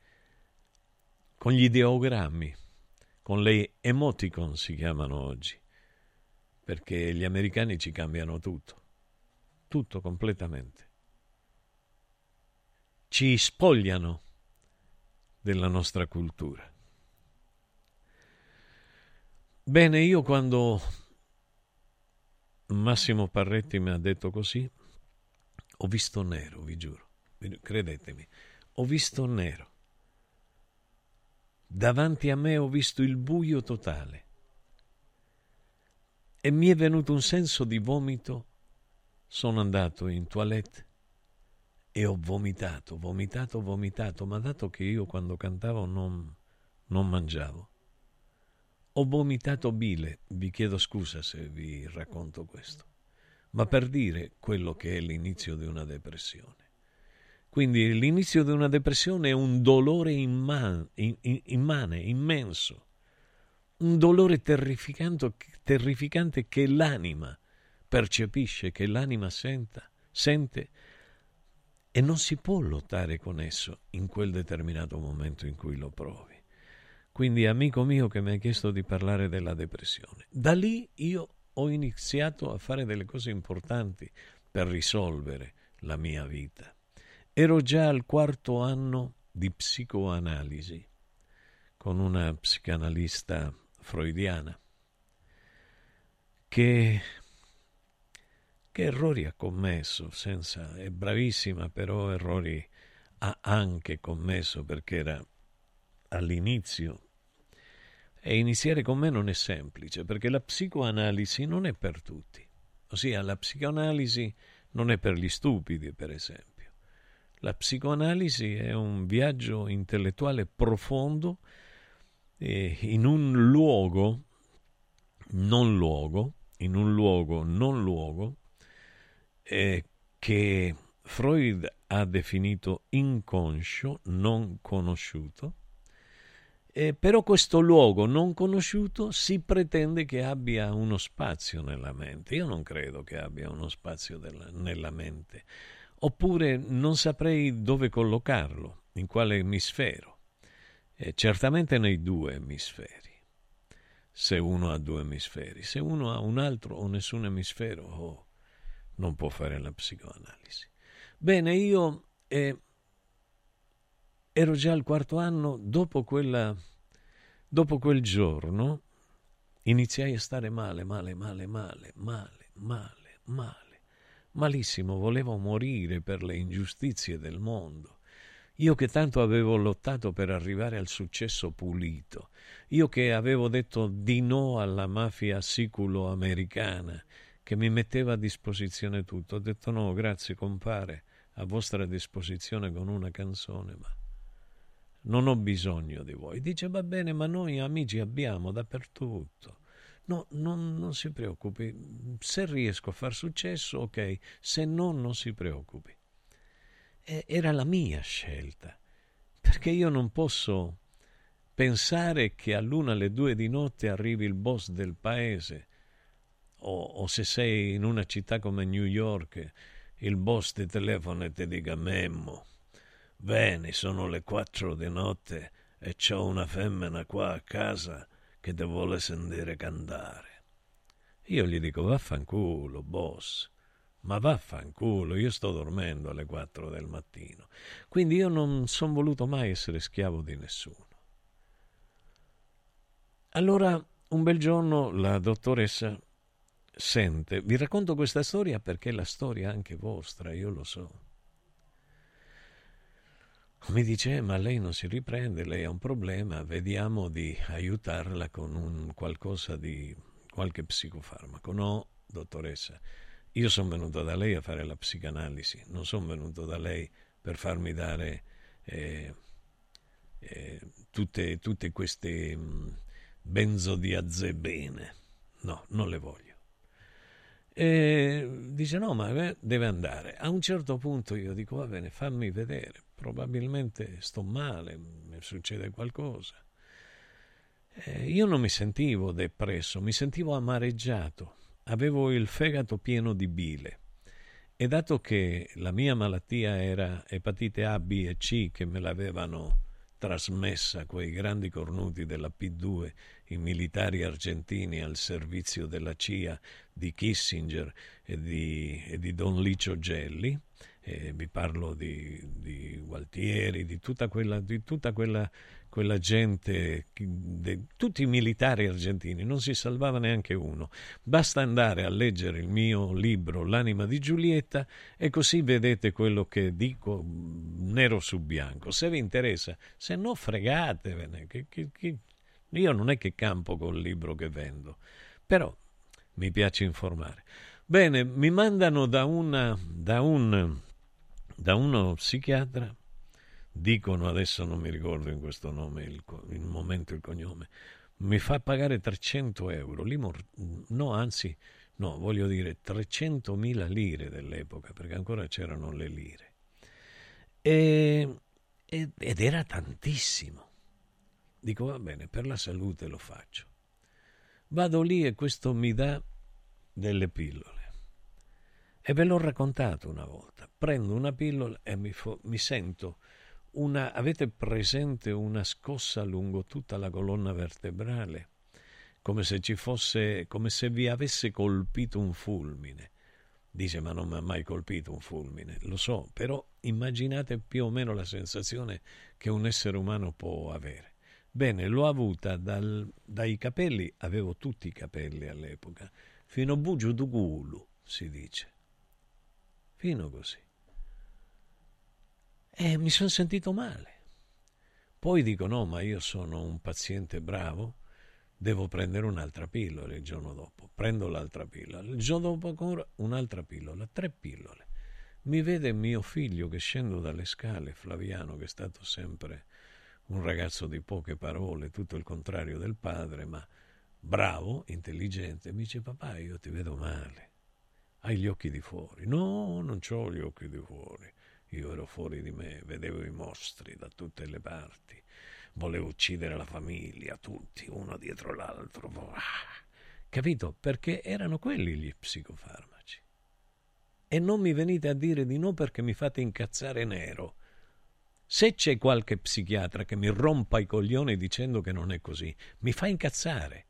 con gli ideogrammi, con le emoticon si chiamano oggi perché gli americani ci cambiano tutto, tutto completamente. Ci spogliano della nostra cultura. Bene, io quando Massimo Parretti mi ha detto così, ho visto nero, vi giuro, credetemi, ho visto nero. Davanti a me ho visto il buio totale e mi è venuto un senso di vomito. Sono andato in toilette e ho vomitato, vomitato, vomitato, ma dato che io quando cantavo non, non mangiavo, ho vomitato bile, vi chiedo scusa se vi racconto questo, ma per dire quello che è l'inizio di una depressione. Quindi l'inizio di una depressione è un dolore imman- immane, immenso, un dolore terrificante che l'anima percepisce, che l'anima senta, sente e non si può lottare con esso in quel determinato momento in cui lo provi. Quindi, amico mio che mi hai chiesto di parlare della depressione, da lì io ho iniziato a fare delle cose importanti per risolvere la mia vita. Ero già al quarto anno di psicoanalisi con una psicanalista freudiana. Che, che errori ha commesso, senza, è bravissima, però errori ha anche commesso perché era all'inizio. E iniziare con me non è semplice, perché la psicoanalisi non è per tutti. Ossia, la psicoanalisi non è per gli stupidi, per esempio. La psicoanalisi è un viaggio intellettuale profondo eh, in un luogo, non luogo, in un luogo non luogo, eh, che Freud ha definito inconscio, non conosciuto, eh, però questo luogo non conosciuto si pretende che abbia uno spazio nella mente. Io non credo che abbia uno spazio della, nella mente, oppure non saprei dove collocarlo, in quale emisfero eh, certamente nei due emisferi. Se uno ha due emisferi, se uno ha un altro o nessun emisfero, oh, non può fare la psicoanalisi. Bene, io eh, ero già al quarto anno, dopo, quella, dopo quel giorno iniziai a stare male, male, male, male, male, male, male, malissimo, volevo morire per le ingiustizie del mondo. Io che tanto avevo lottato per arrivare al successo pulito, io che avevo detto di no alla mafia siculo-americana, che mi metteva a disposizione tutto, ho detto no, grazie compare, a vostra disposizione con una canzone, ma non ho bisogno di voi. Dice va bene, ma noi amici abbiamo dappertutto. No, non, non si preoccupi, se riesco a far successo, ok, se no, non si preoccupi era la mia scelta, perché io non posso pensare che all'una alle due di notte arrivi il boss del paese, o, o se sei in una città come New York, il boss ti telefona e ti dica Memmo, bene, sono le quattro di notte e c'ho una femmina qua a casa che ti vuole sentire cantare. Io gli dico vaffanculo, boss. Ma vaffanculo, io sto dormendo alle 4 del mattino. Quindi io non sono voluto mai essere schiavo di nessuno. Allora, un bel giorno la dottoressa sente, vi racconto questa storia perché è la storia anche vostra, io lo so. mi dice, eh, ma lei non si riprende, lei ha un problema, vediamo di aiutarla con un qualcosa di qualche psicofarmaco. No, dottoressa, io sono venuto da lei a fare la psicanalisi, non sono venuto da lei per farmi dare eh, eh, tutte, tutte, queste mm, benzodiazepine. No, non le voglio. E dice no, ma deve andare. A un certo punto io dico va bene, fammi vedere, probabilmente sto male, mi succede qualcosa. Eh, io non mi sentivo depresso, mi sentivo amareggiato, avevo il fegato pieno di bile. E dato che la mia malattia era epatite A, B e C che me l'avevano trasmessa quei grandi cornuti della P2, i militari argentini al servizio della CIA di Kissinger e di, e di Don Licio Gelli, vi parlo di, di Gualtieri, di tutta quella, di tutta quella, quella gente, de, tutti i militari argentini, non si salvava neanche uno. Basta andare a leggere il mio libro L'anima di Giulietta e così vedete quello che dico nero su bianco. Se vi interessa, se no fregatevene. Che, che, che... Io non è che campo col libro che vendo, però mi piace informare. Bene, mi mandano da, una, da un da uno psichiatra, dicono adesso non mi ricordo in questo nome, il, il momento il cognome, mi fa pagare 300 euro, Limor, no anzi, no, voglio dire 300.000 lire dell'epoca, perché ancora c'erano le lire. E, ed era tantissimo. Dico va bene, per la salute lo faccio. Vado lì e questo mi dà delle pillole. E ve l'ho raccontato una volta. Prendo una pillola e mi, fo- mi sento una. Avete presente una scossa lungo tutta la colonna vertebrale? Come se ci fosse. come se vi avesse colpito un fulmine. Dice, ma non mi ha mai colpito un fulmine. Lo so, però immaginate più o meno la sensazione che un essere umano può avere. Bene, l'ho avuta dal, dai capelli, avevo tutti i capelli all'epoca, fino a Bugiu Dugulu, si dice fino così. E mi sono sentito male. Poi dico no, ma io sono un paziente bravo, devo prendere un'altra pillola il giorno dopo. Prendo l'altra pillola, il giorno dopo ancora un'altra pillola, tre pillole. Mi vede mio figlio che scendo dalle scale, Flaviano, che è stato sempre un ragazzo di poche parole, tutto il contrario del padre, ma bravo, intelligente, mi dice papà, io ti vedo male hai gli occhi di fuori. No, non ho gli occhi di fuori. Io ero fuori di me, vedevo i mostri da tutte le parti. Volevo uccidere la famiglia, tutti, uno dietro l'altro. Ah, capito? Perché erano quelli gli psicofarmaci. E non mi venite a dire di no perché mi fate incazzare nero. Se c'è qualche psichiatra che mi rompa i coglioni dicendo che non è così, mi fa incazzare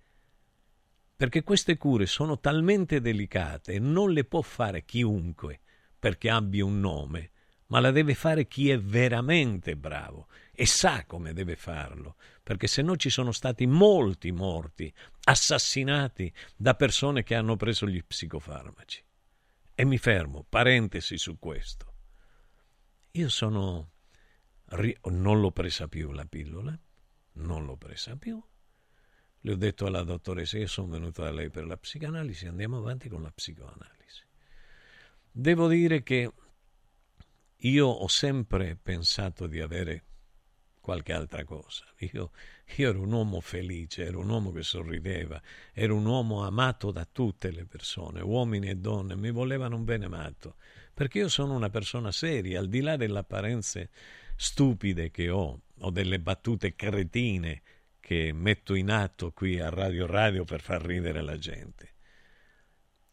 perché queste cure sono talmente delicate e non le può fare chiunque perché abbia un nome, ma la deve fare chi è veramente bravo e sa come deve farlo, perché se no ci sono stati molti morti, assassinati da persone che hanno preso gli psicofarmaci. E mi fermo, parentesi su questo. Io sono... non l'ho presa più la pillola, non l'ho presa più, le ho detto alla dottoressa, io sono venuto da lei per la psicanalisi, andiamo avanti con la psicoanalisi. Devo dire che io ho sempre pensato di avere qualche altra cosa. Io, io, ero un uomo felice, ero un uomo che sorrideva, ero un uomo amato da tutte le persone, uomini e donne, mi volevano un bene matto, perché io sono una persona seria, al di là delle apparenze stupide che ho, o delle battute cretine che metto in atto qui a Radio Radio per far ridere la gente.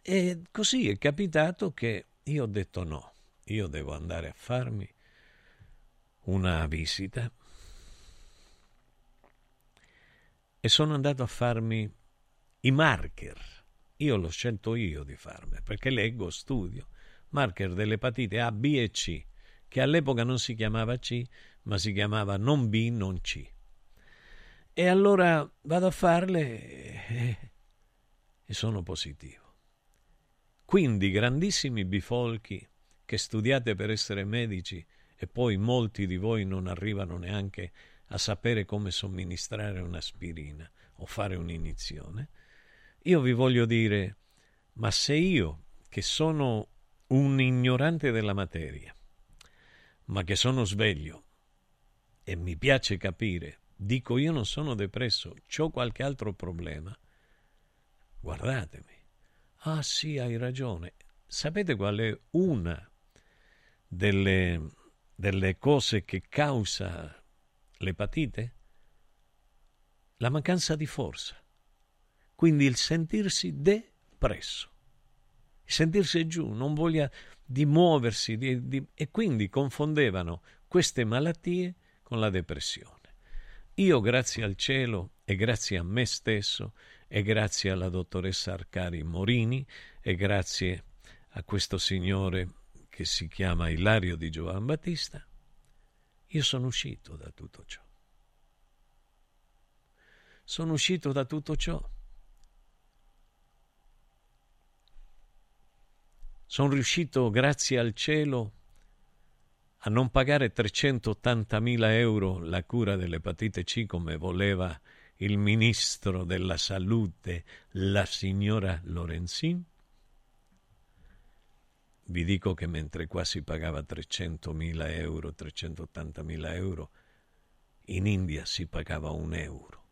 E così è capitato che io ho detto no, io devo andare a farmi una visita e sono andato a farmi i marker. Io l'ho scelto io di farmi perché leggo, studio marker dell'epatite A, B e C, che all'epoca non si chiamava C, ma si chiamava non B, non C. E allora vado a farle e, e sono positivo. Quindi grandissimi bifolchi che studiate per essere medici e poi molti di voi non arrivano neanche a sapere come somministrare un'aspirina o fare un'iniezione, io vi voglio dire, ma se io, che sono un ignorante della materia, ma che sono sveglio e mi piace capire, dico io non sono depresso, ho qualche altro problema, guardatemi. Ah sì, hai ragione. Sapete qual è una delle, delle cose che causa l'epatite? La mancanza di forza. Quindi il sentirsi depresso, il sentirsi giù, non voglia di muoversi di, di, e quindi confondevano queste malattie con la depressione. Io, grazie al cielo e grazie a me stesso e grazie alla dottoressa Arcari Morini e grazie a questo signore che si chiama Ilario di Giovan Battista, io sono uscito da tutto ciò. Sono uscito da tutto ciò. Sono riuscito, grazie al cielo, a non pagare 380.000 euro la cura dell'epatite C come voleva il ministro della salute, la signora Lorenzin? Vi dico che mentre qua si pagava 300.000 euro, 380.000 euro, in India si pagava un euro,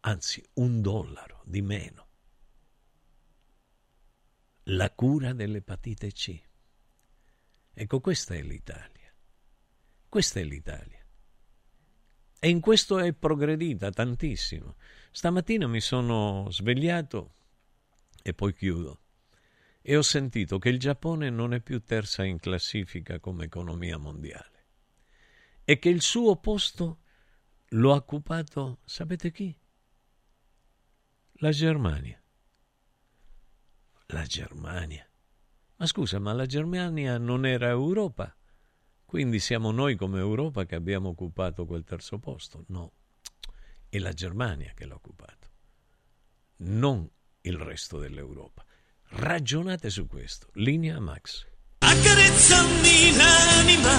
anzi un dollaro di meno. La cura dell'epatite C. Ecco, questa è l'Italia. Questa è l'Italia. E in questo è progredita tantissimo. Stamattina mi sono svegliato e poi chiudo e ho sentito che il Giappone non è più terza in classifica come economia mondiale e che il suo posto lo ha occupato, sapete chi? La Germania. La Germania. Ma scusa, ma la Germania non era Europa? Quindi siamo noi come Europa che abbiamo occupato quel terzo posto? No, è la Germania che l'ha occupato, non il resto dell'Europa. Ragionate su questo. Linea Max. Accarezzami l'anima.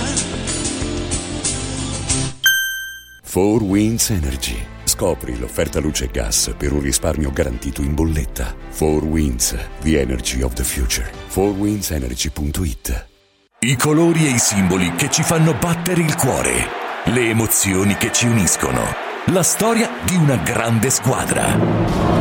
4 Winds Energy. Scopri l'offerta luce e gas per un risparmio garantito in bolletta. 4 Winds, the energy of the future. 4windsenergy.it I colori e i simboli che ci fanno battere il cuore. Le emozioni che ci uniscono. La storia di una grande squadra.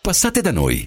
Passate da noi.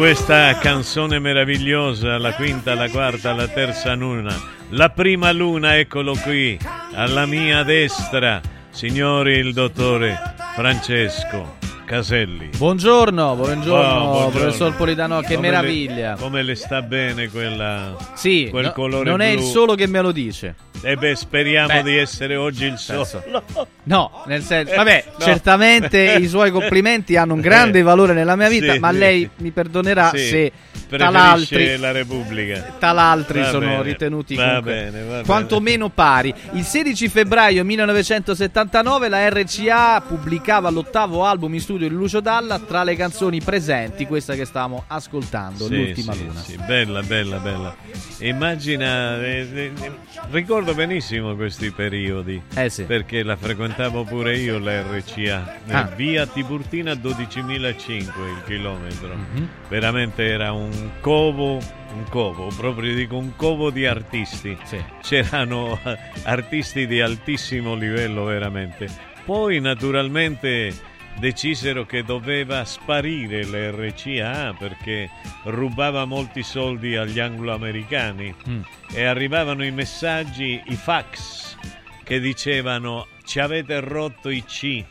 Questa canzone meravigliosa, la quinta, la quarta, la terza luna. La prima luna, eccolo qui, alla mia destra. Signori, il dottore Francesco Caselli. Buongiorno, buongiorno, Oh, buongiorno. professor Polidano, che Come meraviglia. Le, come le sta bene quella, Sì, quel no- colore non è il blu? solo che me lo dice. E beh, speriamo Beh, di essere oggi il solo. No, nel senso, vabbè, No. certamente i suoi complimenti hanno un grande Eh, valore nella mia vita, sì, ma lei mi perdonerà Sì, se tal'altri la Repubblica. talaltri Va sono bene, ritenuti va bene, va bene. quantomeno pari. Il 16 febbraio 1979 la RCA pubblicava l'ottavo album in studio di Lucio Dalla tra le canzoni presenti, questa che stiamo ascoltando, Sì, l'ultima sì, luna. sì, bella, bella, bella. Immagina, eh, eh, eh, ricordo benissimo questi periodi. Perché la frequentavo pure io la RCA. Eh, Ah. Via Tiburtina 12.005 il chilometro. Mhm. Veramente era un covo, un covo, proprio dico un covo di artisti. C'erano eh, artisti di altissimo livello veramente. Poi naturalmente decisero che doveva sparire l'RCA perché rubava molti soldi agli anglo-americani Mm. e arrivavano i messaggi, i fax che dicevano ci avete rotto i C.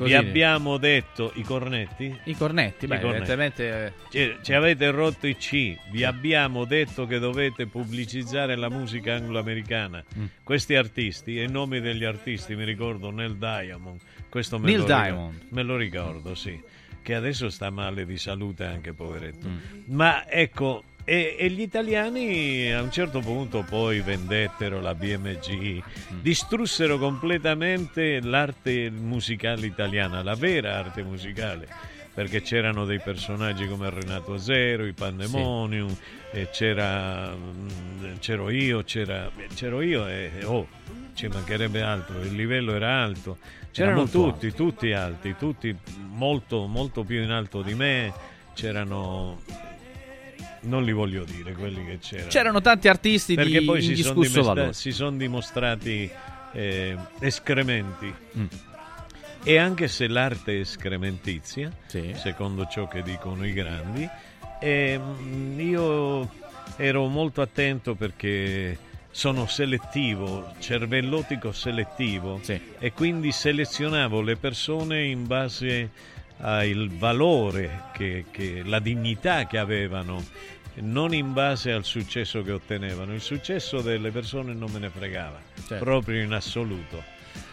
Così. Vi abbiamo detto i cornetti? I cornetti, beh, I cornetti. evidentemente eh, Ci, ci avete rotto i C, vi abbiamo detto che dovete pubblicizzare la musica anglo-americana. Mm. Questi artisti, e i nomi degli artisti, mi ricordo Neil Diamond, questo me, Neil lo, ricordo, Diamond. me lo ricordo, sì, che adesso sta male di salute anche, poveretto. Mm. Ma ecco, e, e gli italiani a un certo punto poi vendettero la BMG, Mm. distrussero completamente l'arte musicale italiana, la vera arte musicale, perché c'erano dei personaggi come Renato Zero, i Pandemonium, e c'era, mm, c'ero io, c'era, c'ero io e oh, ci mancherebbe altro, il livello era alto. C'erano molto tutti, tutti alti, tutti molto, molto più in alto di me. C'erano non li voglio dire quelli che c'erano. C'erano tanti artisti di Perché poi si sono, dimestra- son dimostrati eh, escrementi. Mm. E anche se l'arte è escrementizia, secondo ciò che dicono i grandi, ehm, io ero molto attento perché sono selettivo, cervellotico selettivo e quindi selezionavo le persone in base al valore, che, che- la dignità che avevano, non in base al successo che ottenevano. Il successo delle persone non me ne fregava, Certo. proprio in assoluto.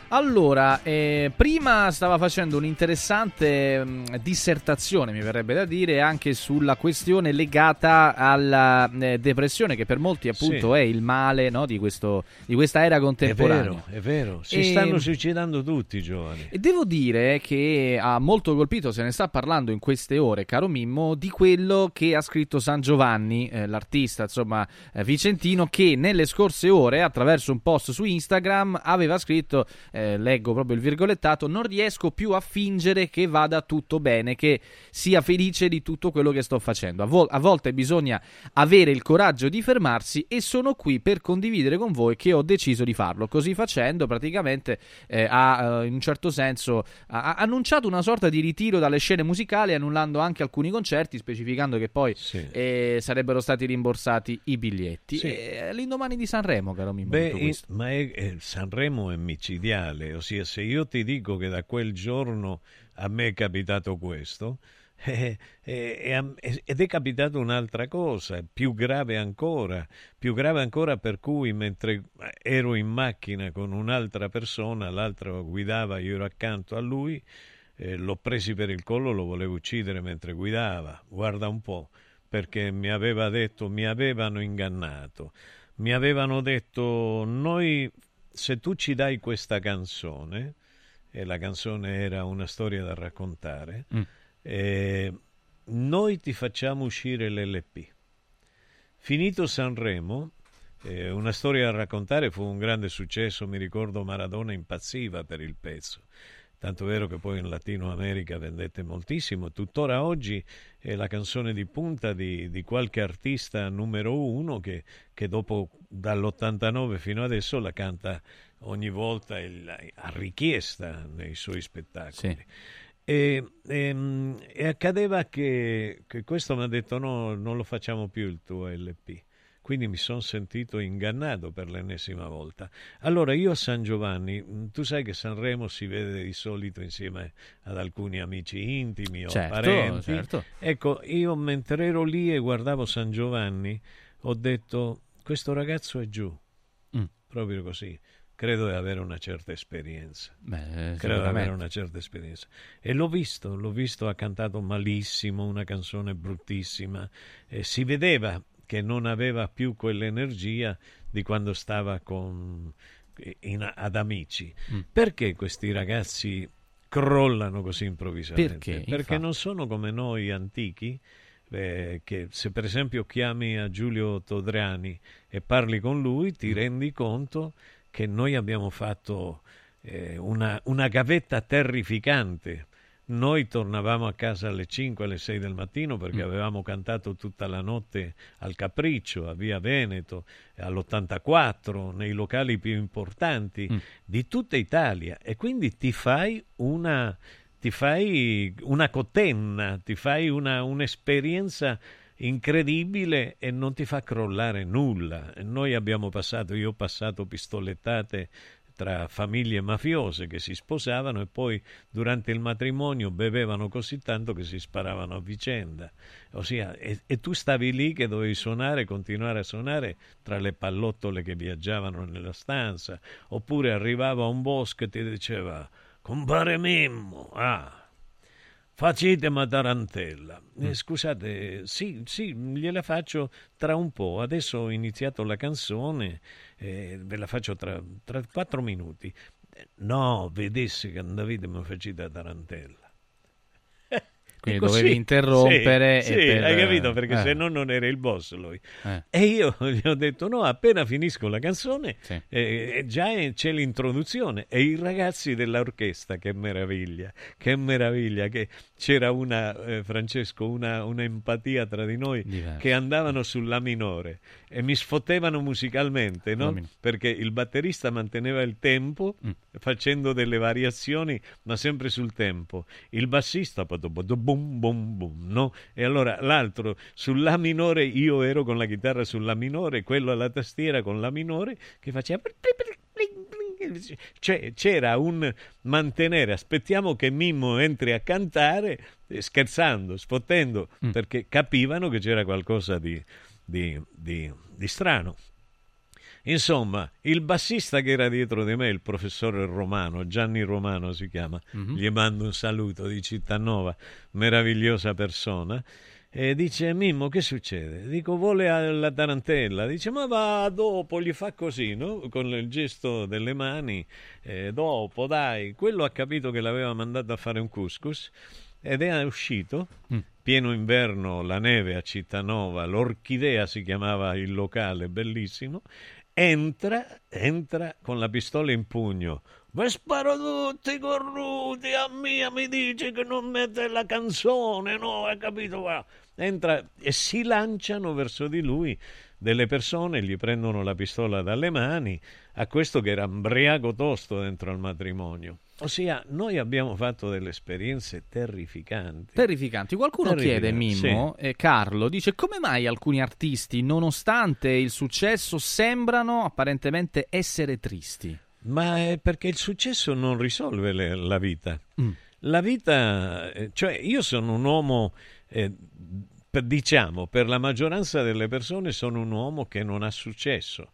Allora, eh, prima stava facendo un'interessante mh, dissertazione, mi verrebbe da dire, anche sulla questione legata alla eh, depressione, che per molti appunto Sì. è il male no, di, questo, di questa era È contemporanea. vero, è vero. Si E- stanno suicidando tutti i giovani. E devo dire che ha molto colpito, se ne sta parlando in queste ore, caro Mimmo, di quello che ha scritto San Giovanni, eh, l'artista insomma eh, vicentino, che nelle scorse ore, attraverso un post su Instagram, aveva scritto, eh, leggo proprio il virgolettato, non riesco più a fingere che vada tutto bene, che sia felice di tutto quello che sto facendo. A, vol- a volte bisogna avere il coraggio di fermarsi e sono qui per condividere con voi che ho deciso di farlo. Così facendo, praticamente eh, ha eh, in un certo senso annunciato una sorta di ritiro dalle scene musicali, annullando anche alcuni concerti, specificando che poi eh, sarebbero stati rimborsati i biglietti. Sì. Eh, l'indomani di Sanremo, caro Mimmo. Beh, in- ma è- è- Sanremo è micidiale, ossia se io ti dico che da quel giorno a me è capitato questo, eh, eh, e a- ed è capitato un'altra cosa, più grave ancora, più grave ancora per cui mentre ero in macchina con un'altra persona, l'altra guidava, io ero accanto a lui, eh, l'ho presi per il collo, lo volevo uccidere mentre guidava, guarda un po', perché mi aveva detto, mi avevano ingannato, mi avevano detto, noi se tu ci dai questa canzone, e la canzone era una storia da raccontare, Mm. eh, noi ti facciamo uscire l'LP. Finito Sanremo, eh, una storia da raccontare fu un grande successo, mi ricordo Maradona impazziva per il pezzo. Tanto vero che poi in Latino America vendette moltissimo. Tuttora oggi è la canzone di punta di, di qualche artista numero uno che, che dopo dall'89 fino adesso la canta ogni volta il- a richiesta nei suoi spettacoli. E, ehm, e accadeva che, che questo mi ha detto no, non lo facciamo più il tuo LP. Quindi mi sono sentito ingannato per l'ennesima volta. Allora io a San Giovanni, mh, tu sai che Sanremo si vede di solito insieme ad alcuni amici intimi o Certo, parenti. certo. Ecco, io mentre ero lì e guardavo San Giovanni, ho detto, questo ragazzo è giù, Mm. proprio così. Credo di avere una certa esperienza. Beh, Credo di avere una certa esperienza. E l'ho visto, l'ho visto, ha cantato malissimo, una canzone bruttissima. E si vedeva che non aveva più quell'energia di quando stava con, in- ad amici. Mm. Perché questi ragazzi crollano così improvvisamente? Perché? Perché non sono come noi antichi. eh, che se per esempio chiami a Giulio Todrani e parli con lui Mm. ti rendi conto che noi abbiamo fatto eh, una, una gavetta terrificante. Noi tornavamo a casa alle 5, alle 6 del mattino perché Mm. avevamo cantato tutta la notte al Capriccio, a Via Veneto, all'84, nei locali più importanti Mm. di tutta Italia e quindi ti fai una, ti fai una cotenna, ti fai una, un'esperienza incredibile e non ti fa crollare nulla. Noi abbiamo passato, io ho passato pistolettate tra famiglie mafiose che si sposavano e poi durante il matrimonio bevevano così tanto che si sparavano a vicenda. Ossia, e, e tu stavi lì che dovevi suonare, continuare a suonare tra le pallottole che viaggiavano nella stanza, oppure arrivava un bosco e ti diceva compare Mimmo, ah, Facetemi tarantella. Eh, scusate, sì, sì, gliela faccio tra un po'. Adesso ho iniziato la canzone, eh, ve la faccio tra, tra quattro minuti. Eh, No, vedessi che andavate mi facete tarantella. Quindi Dico, dovevi sì, interrompere Sì, sì, per- hai capito? Perché eh. se no non era il boss lui. Eh. E io gli ho detto: no, appena finisco la canzone, Sì. eh, già è- c'è l'introduzione. E i ragazzi dell'orchestra, che meraviglia, che meraviglia, che c'era una, eh, Francesco, una, una empatia tra di noi Diverso. che andavano sul La minore e mi sfottevano musicalmente, no? Perché il batterista manteneva il tempo Mm. Facendo delle variazioni, ma sempre sul tempo. Il bassista bum bum bum, no? E allora l'altro sul La minore, io ero con la chitarra sul La minore, quello alla tastiera con La minore che faceva cioè, c'era un mantenere, aspettiamo che Mimmo entri a cantare, eh, scherzando, sfottendo, Mm. perché capivano che c'era qualcosa di, di- di- di strano. Insomma, il bassista che era dietro di me, il professore Romano, Gianni Romano si chiama, Mhm. gli mando un saluto di Cittanova, meravigliosa persona, e dice Mimmo che succede? Dico vuole la tarantella, dice ma va dopo, gli fa così, no? con il gesto delle mani, eh, dopo dai, quello ha capito che l'aveva mandato a fare un couscous ed è uscito, Mm. pieno inverno, la neve a Cittanova, l'Orchidea si chiamava il locale, bellissimo, entra, entra con la pistola in pugno. Vi sparo tutti corruti, a mia mi dice che non mette la canzone, no, hai capito? Va. Entra e si lanciano verso di lui delle persone, gli prendono la pistola dalle mani, a questo che era embriaco tosto dentro al matrimonio. Ossia, noi abbiamo fatto delle esperienze terrificanti. Terrificanti. Qualcuno chiede, Terrificanti, Mimmo, e Carlo, dice come mai alcuni artisti, nonostante il successo, sembrano apparentemente essere tristi? Ma è perché il successo non risolve le- la vita. Mm. La vita, eh, cioè io sono un uomo, eh, per- diciamo, per la maggioranza delle persone sono un uomo che non ha successo.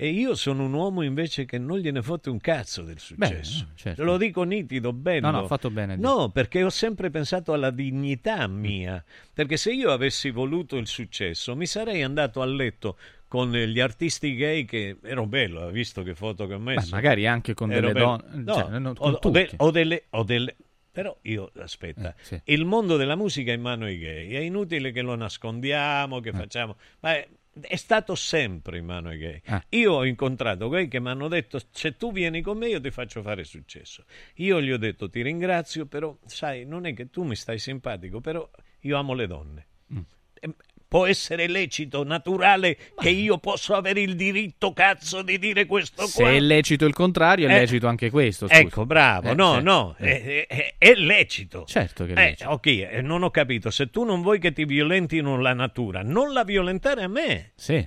E io sono un uomo invece che non gliene fotte un cazzo del successo. Beh, certo. Lo dico nitido, bello. No, no, fatto bene. No, perché ho sempre pensato alla dignità mia. Perché se io avessi voluto il successo, mi sarei andato a letto con gli artisti gay che ero bello, ha visto che foto che ho messo. magari anche con Ero delle donne, No, cioè, non- o, con o de- tutti. o delle, o delle- Però io, aspetta, Eh, sì. il mondo della musica è in mano ai gay. È inutile che lo nascondiamo, Eh. che facciamo... Ma è, è stato sempre in mano ai gay. Ah. Io ho incontrato gay che mi hanno detto se tu vieni con me io ti faccio fare successo. Io gli ho detto ti ringrazio, però sai, non è che tu mi stai simpatico, però io amo le donne. Mm. E- Può essere lecito, naturale, che io posso avere il diritto, cazzo, di dire questo Se qua. è lecito il contrario, è Eh, lecito anche questo. scusa. Ecco, bravo. Eh, no, sì. no, Eh. è, è- è lecito. Certo che è Eh, lecito. ok, eh, non ho capito. Se tu non vuoi che ti violentino la natura, non la violentare a me. Sì.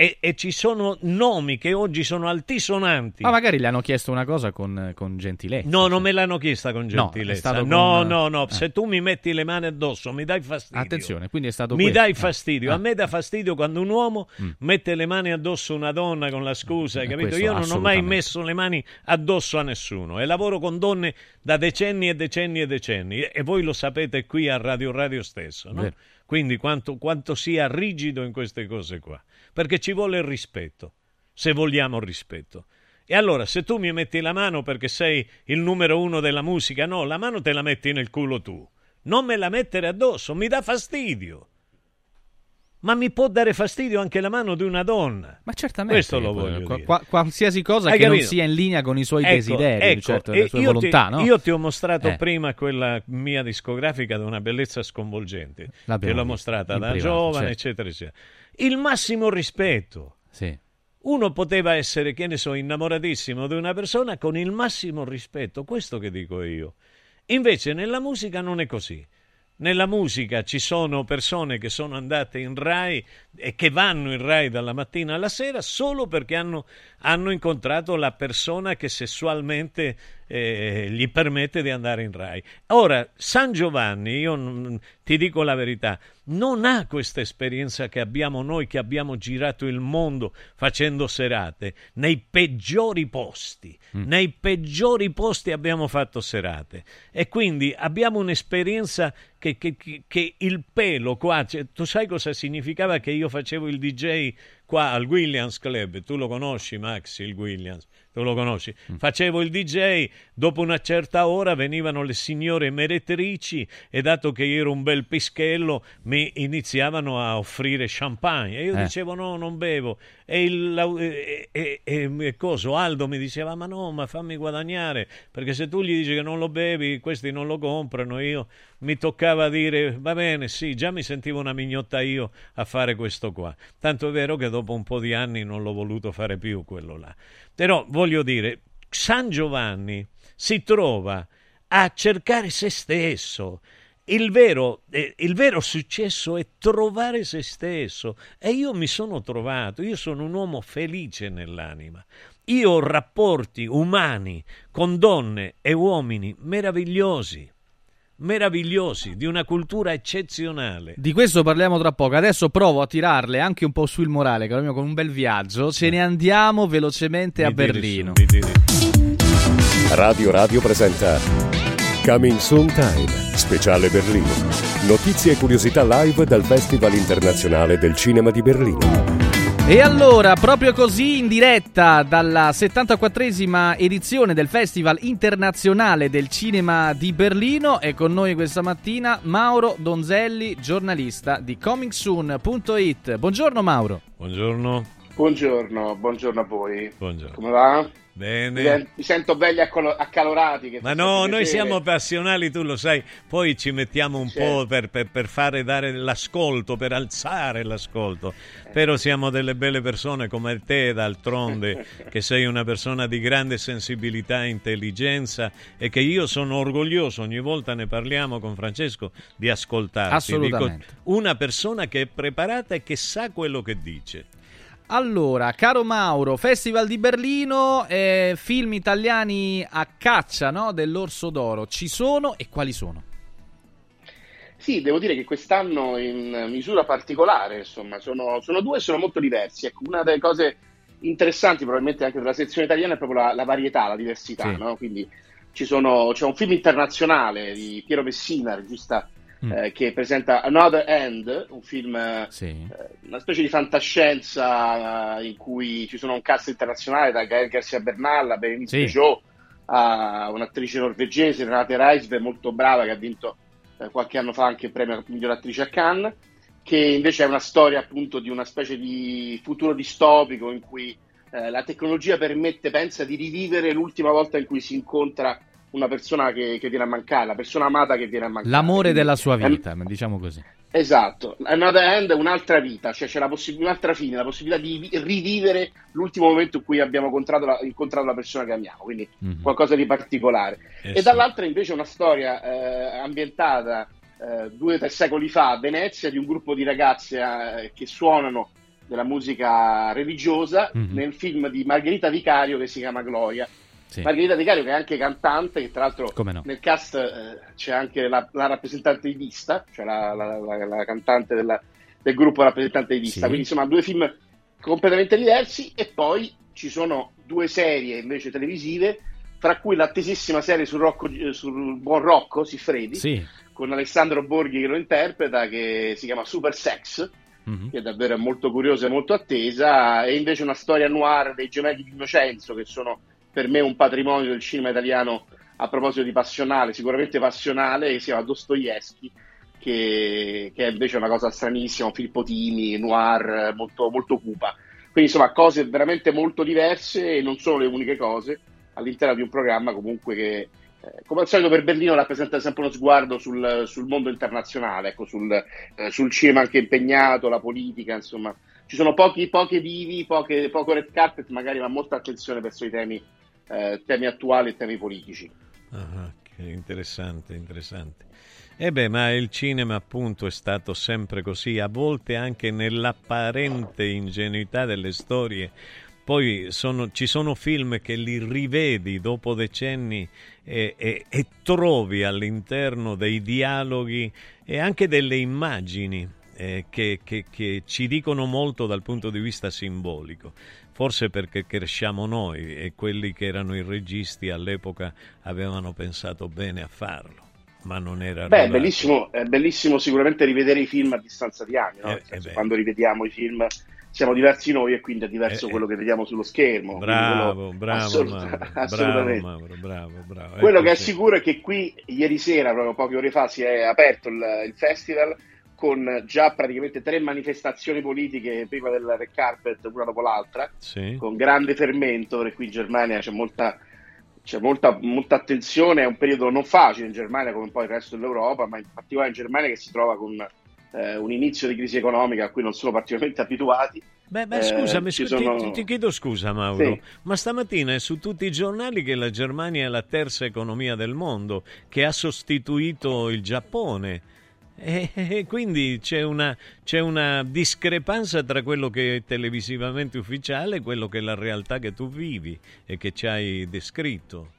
E, e ci sono nomi che oggi sono altisonanti. Ma magari le hanno chiesto una cosa con, con gentilezza. No, non me l'hanno chiesta con No, gentilezza. stato No, con- no, no, eh. Se tu mi metti le mani addosso, mi dai fastidio. Attenzione, quindi è stato Mi questo. dai fastidio. Ah. A me dà fastidio quando un uomo Mm. mette le mani addosso a una donna con la scusa, hai Eh, capito? Io non ho mai messo le mani addosso a nessuno e lavoro con donne da decenni e decenni e decenni e voi lo sapete qui a Radio Radio stesso, no? Quindi quanto, quanto sia rigido in queste cose qua. Perché ci vuole il rispetto, se vogliamo il rispetto. E allora, se tu mi metti la mano perché sei il numero uno della musica, no, la mano te la metti nel culo tu. Non me la mettere addosso, mi dà fastidio. Ma mi può dare fastidio anche la mano di una donna. Ma certamente. Questo lo voglio qua- dire. qua- qualsiasi cosa Hai che non capito? sia in linea con i suoi Ecco, desideri, ecco, certo, le sue io volontà, ti, no? Io ti ho mostrato Eh. prima quella mia discografica di una bellezza sconvolgente. L'abbiamo Te l'ho mostrata da privato, giovane, certo. eccetera, eccetera. Il massimo rispetto. Sì. Uno poteva essere, che ne so, innamoratissimo di una persona con il massimo rispetto, questo che dico io. Invece nella musica non è così. Nella musica ci sono persone che sono andate in Rai e che vanno in Rai dalla mattina alla sera solo perché hanno, hanno incontrato la persona che sessualmente eh, gli permette di andare in Rai. Ora, San Giovanni, io non- ti dico la verità, non ha questa esperienza che abbiamo noi che abbiamo girato il mondo facendo serate nei peggiori posti. Nei peggiori posti abbiamo fatto serate e quindi abbiamo un'esperienza che, che- che- che il pelo qua, cioè, tu sai cosa significava che io facevo il DJ qua al Williams Club, tu lo conosci Max, il Williams, tu lo conosci, facevo il DJ, dopo una certa ora venivano le signore meretrici e dato che io ero un bel pischello mi iniziavano a offrire champagne. E io Eh. dicevo no, non bevo. E il e, e- e- e coso, Aldo mi diceva ma no, ma fammi guadagnare perché se tu gli dici che non lo bevi questi non lo comprano, io mi toccava dire va bene, sì, già mi sentivo una mignotta io a fare questo qua. Tanto è vero che dopo un po' di anni non l'ho voluto fare più quello là. Però voglio dire, San Giovanni si trova a cercare se stesso. Il vero, eh, il vero successo è trovare se stesso e io mi sono trovato, io sono un uomo felice nell'anima. Io ho rapporti umani con donne e uomini meravigliosi, meravigliosi, di una cultura eccezionale. Di questo parliamo tra poco. Adesso provo a tirarle anche un po' sul morale, caro mio, con un bel viaggio. Ce ne andiamo velocemente a Berlino. su, Radio Radio presenta Coming Soon Time, speciale Berlino. Notizie e curiosità live dal Festival internazionale del cinema di Berlino. E allora, proprio così in diretta dalla 74esima edizione del Festival internazionale del cinema di Berlino è con noi questa mattina Mauro Donzelli, giornalista di comingsoon.it. Buongiorno Mauro. Buongiorno. Buongiorno, buongiorno a voi. Buongiorno. Come va? Bene. Mi, sen- mi sento belli accolo- accalorati. Che Ma no, noi siamo passionali, tu lo sai, poi ci mettiamo un Certo. po' per, per- per fare dare l'ascolto, per alzare l'ascolto, però siamo delle belle persone come te, d'altronde, che sei una persona di grande sensibilità e intelligenza e che io sono orgoglioso, ogni volta ne parliamo con Francesco, di ascoltarti. Assolutamente. Dico, una persona che è preparata e che sa quello che dice. Allora, caro Mauro, Festival di Berlino, eh, film italiani a caccia no, dell'Orso d'Oro. Ci sono e quali sono? Sì, devo dire che quest'anno in misura particolare, insomma, sono, sono due e sono molto diversi. Ecco, una delle cose interessanti probabilmente anche della sezione italiana è proprio la, la varietà, la diversità, Sì. no? Quindi ci sono, c'è un film internazionale di Piero Messina, regista Mm. eh, che presenta Another End, un film, eh, una specie di fantascienza eh, in cui ci sono un cast internazionale da Gael Garcia Bernal a Berenice Sì. A un'attrice norvegese, Renate Reisve, molto brava, che ha vinto eh, qualche anno fa anche il premio miglior attrice a Cannes, che invece è una storia appunto di una specie di futuro distopico in cui eh, la tecnologia permette, pensa, di rivivere l'ultima volta in cui si incontra una persona che, che viene a mancare, la persona amata che viene a mancare. L'amore della sua è- vita, diciamo così. Esatto, Another End è un'altra vita, cioè c'è la possi- un'altra fine, la possibilità di vi- rivivere l'ultimo momento in cui abbiamo incontrato la, incontrato la persona che amiamo, quindi Mhm. qualcosa di particolare. Eh e sì. dall'altra invece una storia eh, ambientata eh, due o tre secoli fa a Venezia di un gruppo di ragazze eh, che suonano della musica religiosa Mhm. nel film di Margherita Vicario che si chiama Gloria. Sì. Margherita Vicario che è anche cantante, che tra l'altro no. nel cast eh, c'è anche la, la rappresentante di Vista, cioè la, la- la- cantante della- del gruppo rappresentante di Vista. Sì. Quindi insomma due film completamente diversi e poi ci sono due serie invece televisive, fra cui l'attesissima serie sul, Rocco- eh, sul buon Rocco Siffredi, Sì. con Alessandro Borghi che lo interpreta, che si chiama Super Sex, Mhm. che è davvero molto curiosa e molto attesa, e invece una storia noir dei gemelli di Innocenzo, che sono per me un patrimonio del cinema italiano a proposito di passionale, sicuramente passionale, che si chiama Dostoevsky, che, che è invece una cosa stranissima, Filippo Timi, noir, molto, molto cupa. Quindi insomma cose veramente molto diverse e non sono le uniche cose all'interno di un programma comunque che eh, come al solito per Berlino rappresenta sempre uno sguardo sul, sul mondo internazionale, ecco, sul, eh, sul cinema anche impegnato, la politica, insomma. Ci sono pochi, poche vivi, poche, poco red carpet, magari ma molta attenzione verso i temi, eh, temi attuali e temi politici. Ah, interessante, interessante. E beh, ma il cinema appunto è stato sempre così, a volte anche nell'apparente ingenuità delle storie. Poi sono- ci sono film che li rivedi dopo decenni e, e- e trovi all'interno dei dialoghi e anche delle immagini eh, che, che- che ci dicono molto dal punto di vista simbolico. Forse perché cresciamo noi e quelli che erano i registi all'epoca avevano pensato bene a farlo, ma non era Beh, bellissimo, è bellissimo sicuramente rivedere i film a distanza di anni, no? Eh, senso, eh beh. quando rivediamo i film siamo diversi noi e quindi è diverso Eh, eh. quello che vediamo sullo schermo. Bravo, bravo, assolut- Mauro, bravo, assolutamente. Mauro, bravo, bravo. Quello Ecco, che è sì. sicuro è che qui ieri sera, proprio poche ore fa, si è aperto il, il festival con già praticamente tre manifestazioni politiche prima del red carpet, una dopo l'altra, Sì. con grande fermento, perché qui in Germania c'è molta, c'è molta, molta attenzione, è un periodo non facile in Germania come poi il resto dell'Europa, ma in particolare in Germania che si trova con eh, un inizio di crisi economica a cui non sono particolarmente abituati. Beh, beh, Eh, scusami, ci scu- ti- sono- ti, ti chiedo scusa Mauro, Sì. ma stamattina è su tutti i giornali che la Germania è la terza economia del mondo, che ha sostituito il Giappone. E, e quindi c'è una, c'è una discrepanza tra quello che è televisivamente ufficiale e quello che è la realtà che tu vivi e che ci hai descritto.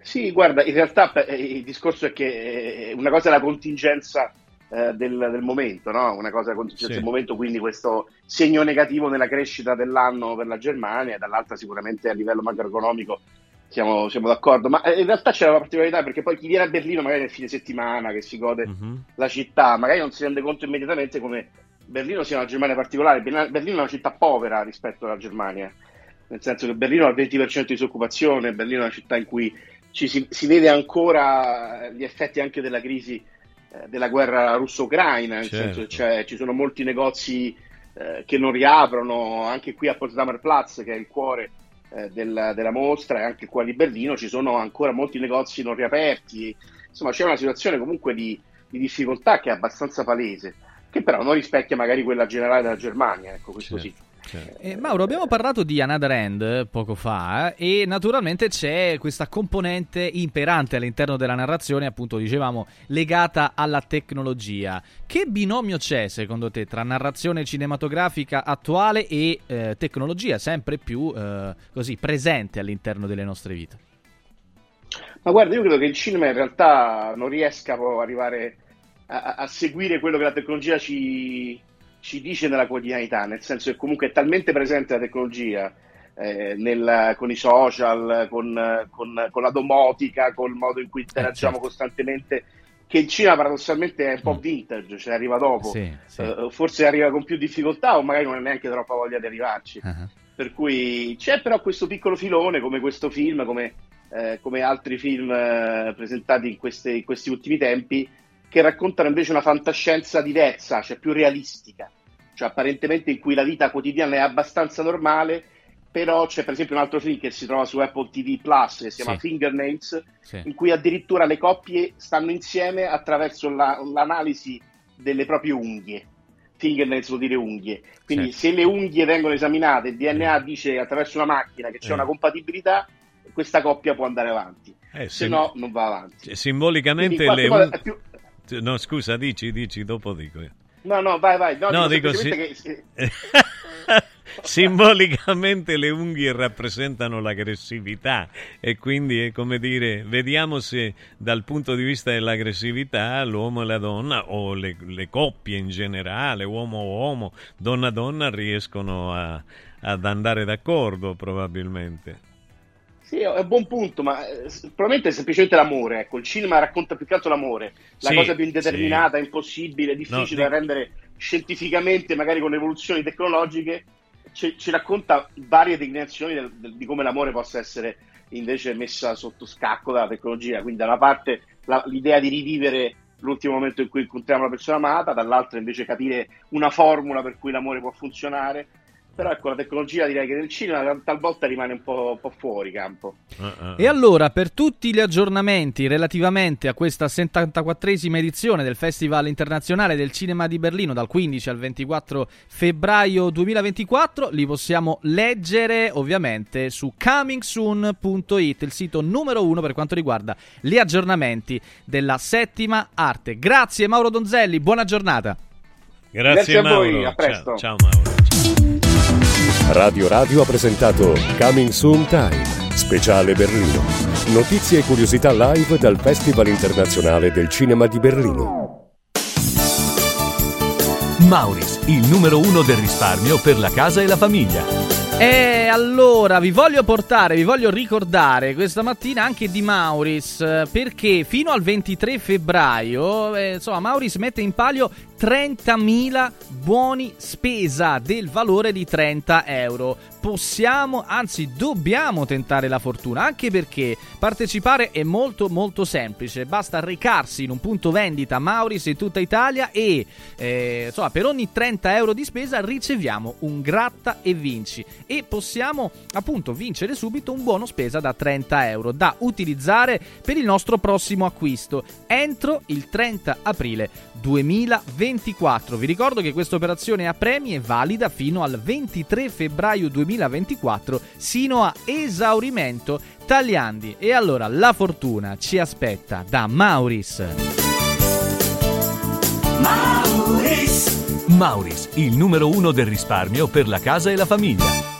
Sì, guarda, in realtà eh, il discorso è che eh, una cosa è la contingenza eh, del, del momento, no? Una cosa è la contingenza Sì. del momento, quindi questo segno negativo nella crescita dell'anno per la Germania, dall'altra sicuramente a livello macroeconomico siamo, siamo d'accordo, ma eh, in realtà c'è una particolarità perché poi chi viene a Berlino magari nel fine settimana, che si gode Mhm. la città, magari non si rende conto immediatamente come Berlino sia una Germania particolare. Berlino è una città povera rispetto alla Germania, nel senso che Berlino ha il 20% di disoccupazione, Berlino è una città in cui ci si, si vede ancora gli effetti anche della crisi eh, della guerra russo-ucraina, nel Certo. senso che c'è- ci sono molti negozi eh, che non riaprono, anche qui a Potsdamer Platz, che è il cuore eh, del- della mostra, e anche qua di Berlino ci sono ancora molti negozi non riaperti. Insomma, c'è una situazione comunque di, di difficoltà che è abbastanza palese, che però non rispecchia magari quella generale della Germania, ecco, questo sì. Eh, Mauro, abbiamo parlato di Another End eh, poco fa eh, e naturalmente c'è questa componente imperante all'interno della narrazione, appunto dicevamo, legata alla tecnologia. Che binomio c'è secondo te tra narrazione cinematografica attuale e eh, tecnologia sempre più eh, così presente all'interno delle nostre vite? Ma guarda, io credo che il cinema in realtà non riesca ad arrivare a, a- a seguire quello che la tecnologia ci, ci dice nella quotidianità, nel senso che comunque è talmente presente la tecnologia eh, nel- con i social, con, con- con la domotica, col modo in cui interagiamo certo. costantemente, che il cinema paradossalmente è un po' vintage, cioè arriva dopo. Mm. Sì, sì. Eh, forse arriva con più difficoltà o magari non ha neanche troppa voglia di arrivarci. Ah, Per cui c'è però questo piccolo filone, come questo film, come, eh, come altri film eh, presentati in, queste- in questi ultimi tempi, che raccontano invece una fantascienza diversa, cioè più realistica, cioè apparentemente in cui la vita quotidiana è abbastanza normale, però c'è per esempio un altro film che si trova su Apple TV Plus, che si chiama Sì. Fingernails, Sì. in cui addirittura le coppie stanno insieme attraverso la- l'analisi delle proprie unghie. Fingernails vuol dire unghie. Quindi Certo. se le unghie vengono esaminate, il DNA dice attraverso una macchina che c'è una compatibilità, questa coppia può andare avanti. Eh, se sim- no, non va avanti. Simbolicamente le... qualche un- modo è più- No, scusa, dici, dici, dopo dico. No, no, vai, vai. No, No, dico dico sì. che- simbolicamente le unghie rappresentano l'aggressività e quindi è come dire, vediamo se dal punto di vista dell'aggressività l'uomo e la donna o le, le coppie in generale, uomo-uomo, donna-donna riescono a, ad andare d'accordo probabilmente. Sì, è un buon punto, ma eh, probabilmente è semplicemente l'amore. Ecco, il cinema racconta più che altro l'amore, la Sì, cosa più indeterminata, sì. impossibile, difficile No, da rendere scientificamente, magari con le evoluzioni tecnologiche. Ci, ci racconta varie declinazioni del- del- di come l'amore possa essere invece messa sotto scacco dalla tecnologia. Quindi, da una parte la- l'idea di rivivere l'ultimo momento in cui incontriamo la persona amata, dall'altra invece capire una formula per cui l'amore può funzionare. Però ecco, la tecnologia direi che nel cinema talvolta rimane un po', un po' fuori campo. E allora, per tutti gli aggiornamenti relativamente a questa 74esima edizione del Festival Internazionale del Cinema di Berlino dal 15 al 24 febbraio 2024, li possiamo leggere ovviamente su comingsoon.it, il sito numero uno per quanto riguarda gli aggiornamenti della settima arte. Grazie Mauro Donzelli, buona giornata. Grazie, Grazie a voi, Mauro. a presto. Ciao, ciao Mauro. Radio Radio ha presentato Coming Soon Time, speciale Berlino. Notizie e curiosità live dal Festival internazionale del cinema di Berlino. Mauris, il numero uno del risparmio per la casa e la famiglia. E allora vi voglio portare, vi voglio ricordare questa mattina anche di Mauris, eh, perché fino al 23 febbraio, eh, insomma, Mauris mette in palio 30.000 buoni spesa del valore di 30 euro. Possiamo, anzi dobbiamo tentare la fortuna, anche perché partecipare è molto molto semplice, basta recarsi in un punto vendita Mauris in tutta Italia e eh, insomma, per ogni 30 euro di spesa riceviamo un gratta e vinci. E possiamo appunto vincere subito un buono spesa da 30 euro da utilizzare per il nostro prossimo acquisto. Entro il 30 aprile 2024. Vi ricordo che questa operazione a premi è valida fino al 23 febbraio 2024 sino a esaurimento tagliandi. E allora la fortuna ci aspetta da Mauris. Mauris, il numero uno del risparmio per la casa e la famiglia.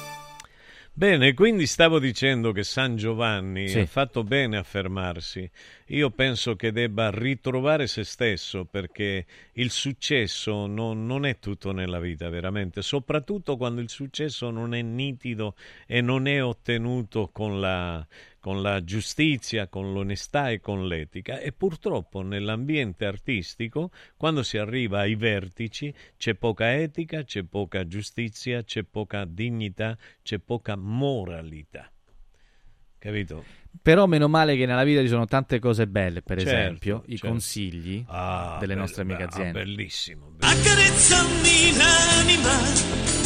Bene, quindi stavo dicendo che San Giovanni Sì. ha fatto bene a fermarsi. Io penso che debba ritrovare se stesso perché il successo non, non è tutto nella vita, veramente, soprattutto quando il successo non è nitido e non è ottenuto con la, con la giustizia, con l'onestà e con l'etica. E purtroppo nell'ambiente artistico, quando si arriva ai vertici, c'è poca etica, c'è poca giustizia, c'è poca dignità, c'è poca moralità. Capito? Però meno male che nella vita ci sono tante cose belle, per Certo, esempio i certo. consigli Ah, delle bello, nostre amiche bello, aziende. bellissimo. Accarezzami l'anima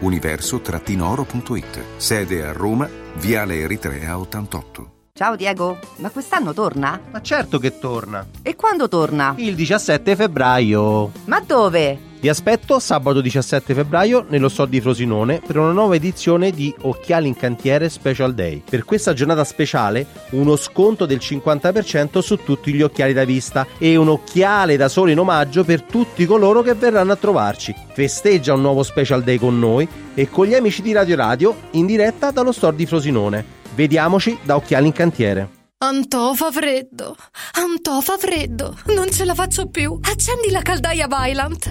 Universo-oro.it. Sede a Roma, Viale Eritrea 88. Ciao Diego, ma quest'anno torna? Ma certo che torna. E quando torna? Il 17 febbraio. Ma dove? Vi aspetto sabato 17 febbraio nello store di Frosinone per una nuova edizione di Occhiali in Cantiere Special Day. Per questa giornata speciale uno sconto del 50% su tutti gli occhiali da vista e un occhiale da sole in omaggio per tutti coloro che verranno a trovarci. Festeggia un nuovo Special Day con noi e con gli amici di Radio Radio in diretta dallo store di Frosinone. Vediamoci da Occhiali in Cantiere. Antò fa freddo, Antò fa freddo, non ce la faccio più. Accendi la caldaia Vylant.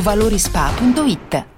valorispa.it.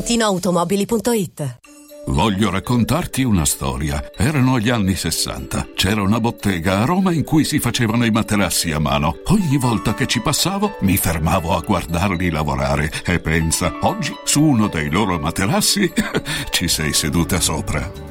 ValentinoAutomobili.it Voglio raccontarti una storia. Erano gli anni 60. C'era una bottega a Roma in cui si facevano i materassi a mano. Ogni volta che ci passavo mi fermavo a guardarli lavorare e pensa, oggi su uno dei loro materassi ci sei seduta sopra.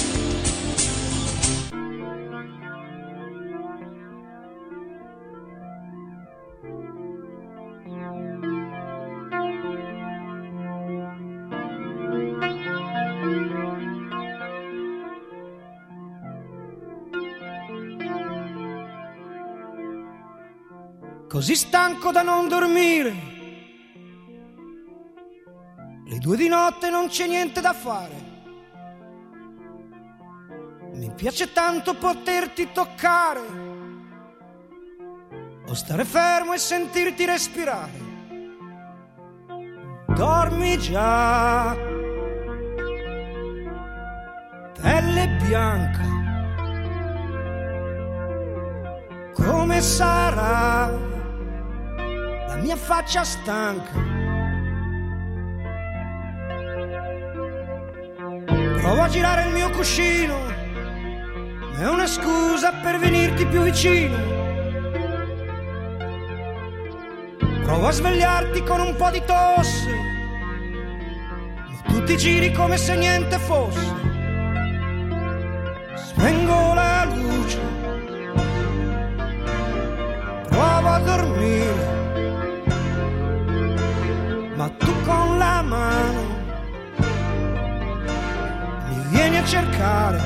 Così stanco da non dormire. Le due di notte non c'è niente da fare. Mi piace tanto poterti toccare. O stare fermo e sentirti respirare. Dormi già. Pelle bianca. Come sarà la mia faccia stanca? Provo a girare il mio cuscino, è una scusa per venirti più vicino. Provo a svegliarti con un po' di tosse, ma tu ti giri come se niente fosse. Spengo la luce, provo a dormire, la mi vieni a cercare.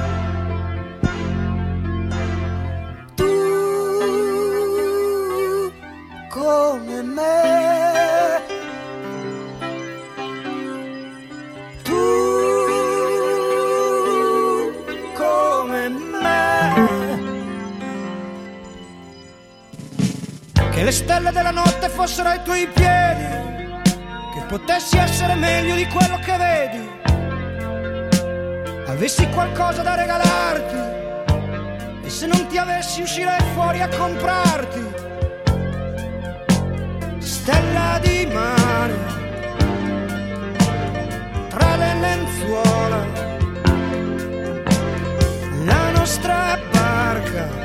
Tu come me. Tu come me. Che le stelle della notte fossero ai tuoi piedi potessi essere meglio di quello che vedi, avessi qualcosa da regalarti. E se non ti avessi uscirei fuori a comprarti. Stella di mare, tra le lenzuola, la nostra barca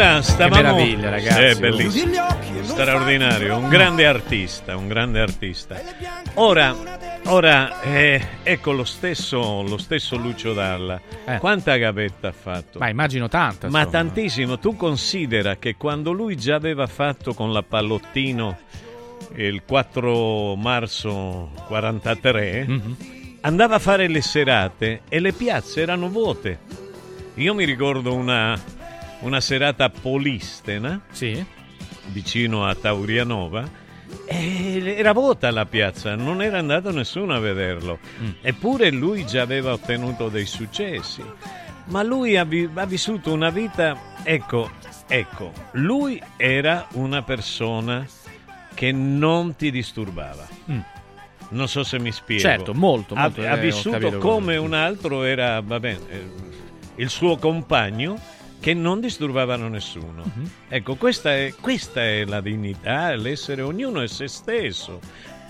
Allora, stavamo... meraviglia, ragazzi. È bellissimo. Straordinario, un grande artista, un grande artista. Ora, ora eh, ecco lo stesso, lo stesso Lucio Dalla. Eh. Quanta gavetta ha fatto? Ma immagino tanta. Ma tantissimo, tu considera che quando lui già aveva fatto con la Pallottino il 4 marzo 43, Mhm. andava a fare le serate e le piazze erano vuote. Io mi ricordo una, una serata a Polistena, vicino a Taurianova, era vuota la piazza, non era andato nessuno a vederlo. Eppure lui già aveva ottenuto dei successi. Ma lui ha, vi- ha vissuto una vita, ecco, ecco, lui era una persona che non ti disturbava. Mm. Non so se mi spiego. Certo, molto, Ha- molto, Ha, eh, ho vissuto come un altro era, va bene, eh, il suo compagno che non disturbavano nessuno. Mhm. Ecco, questa è, questa è la dignità, l'essere ognuno è se stesso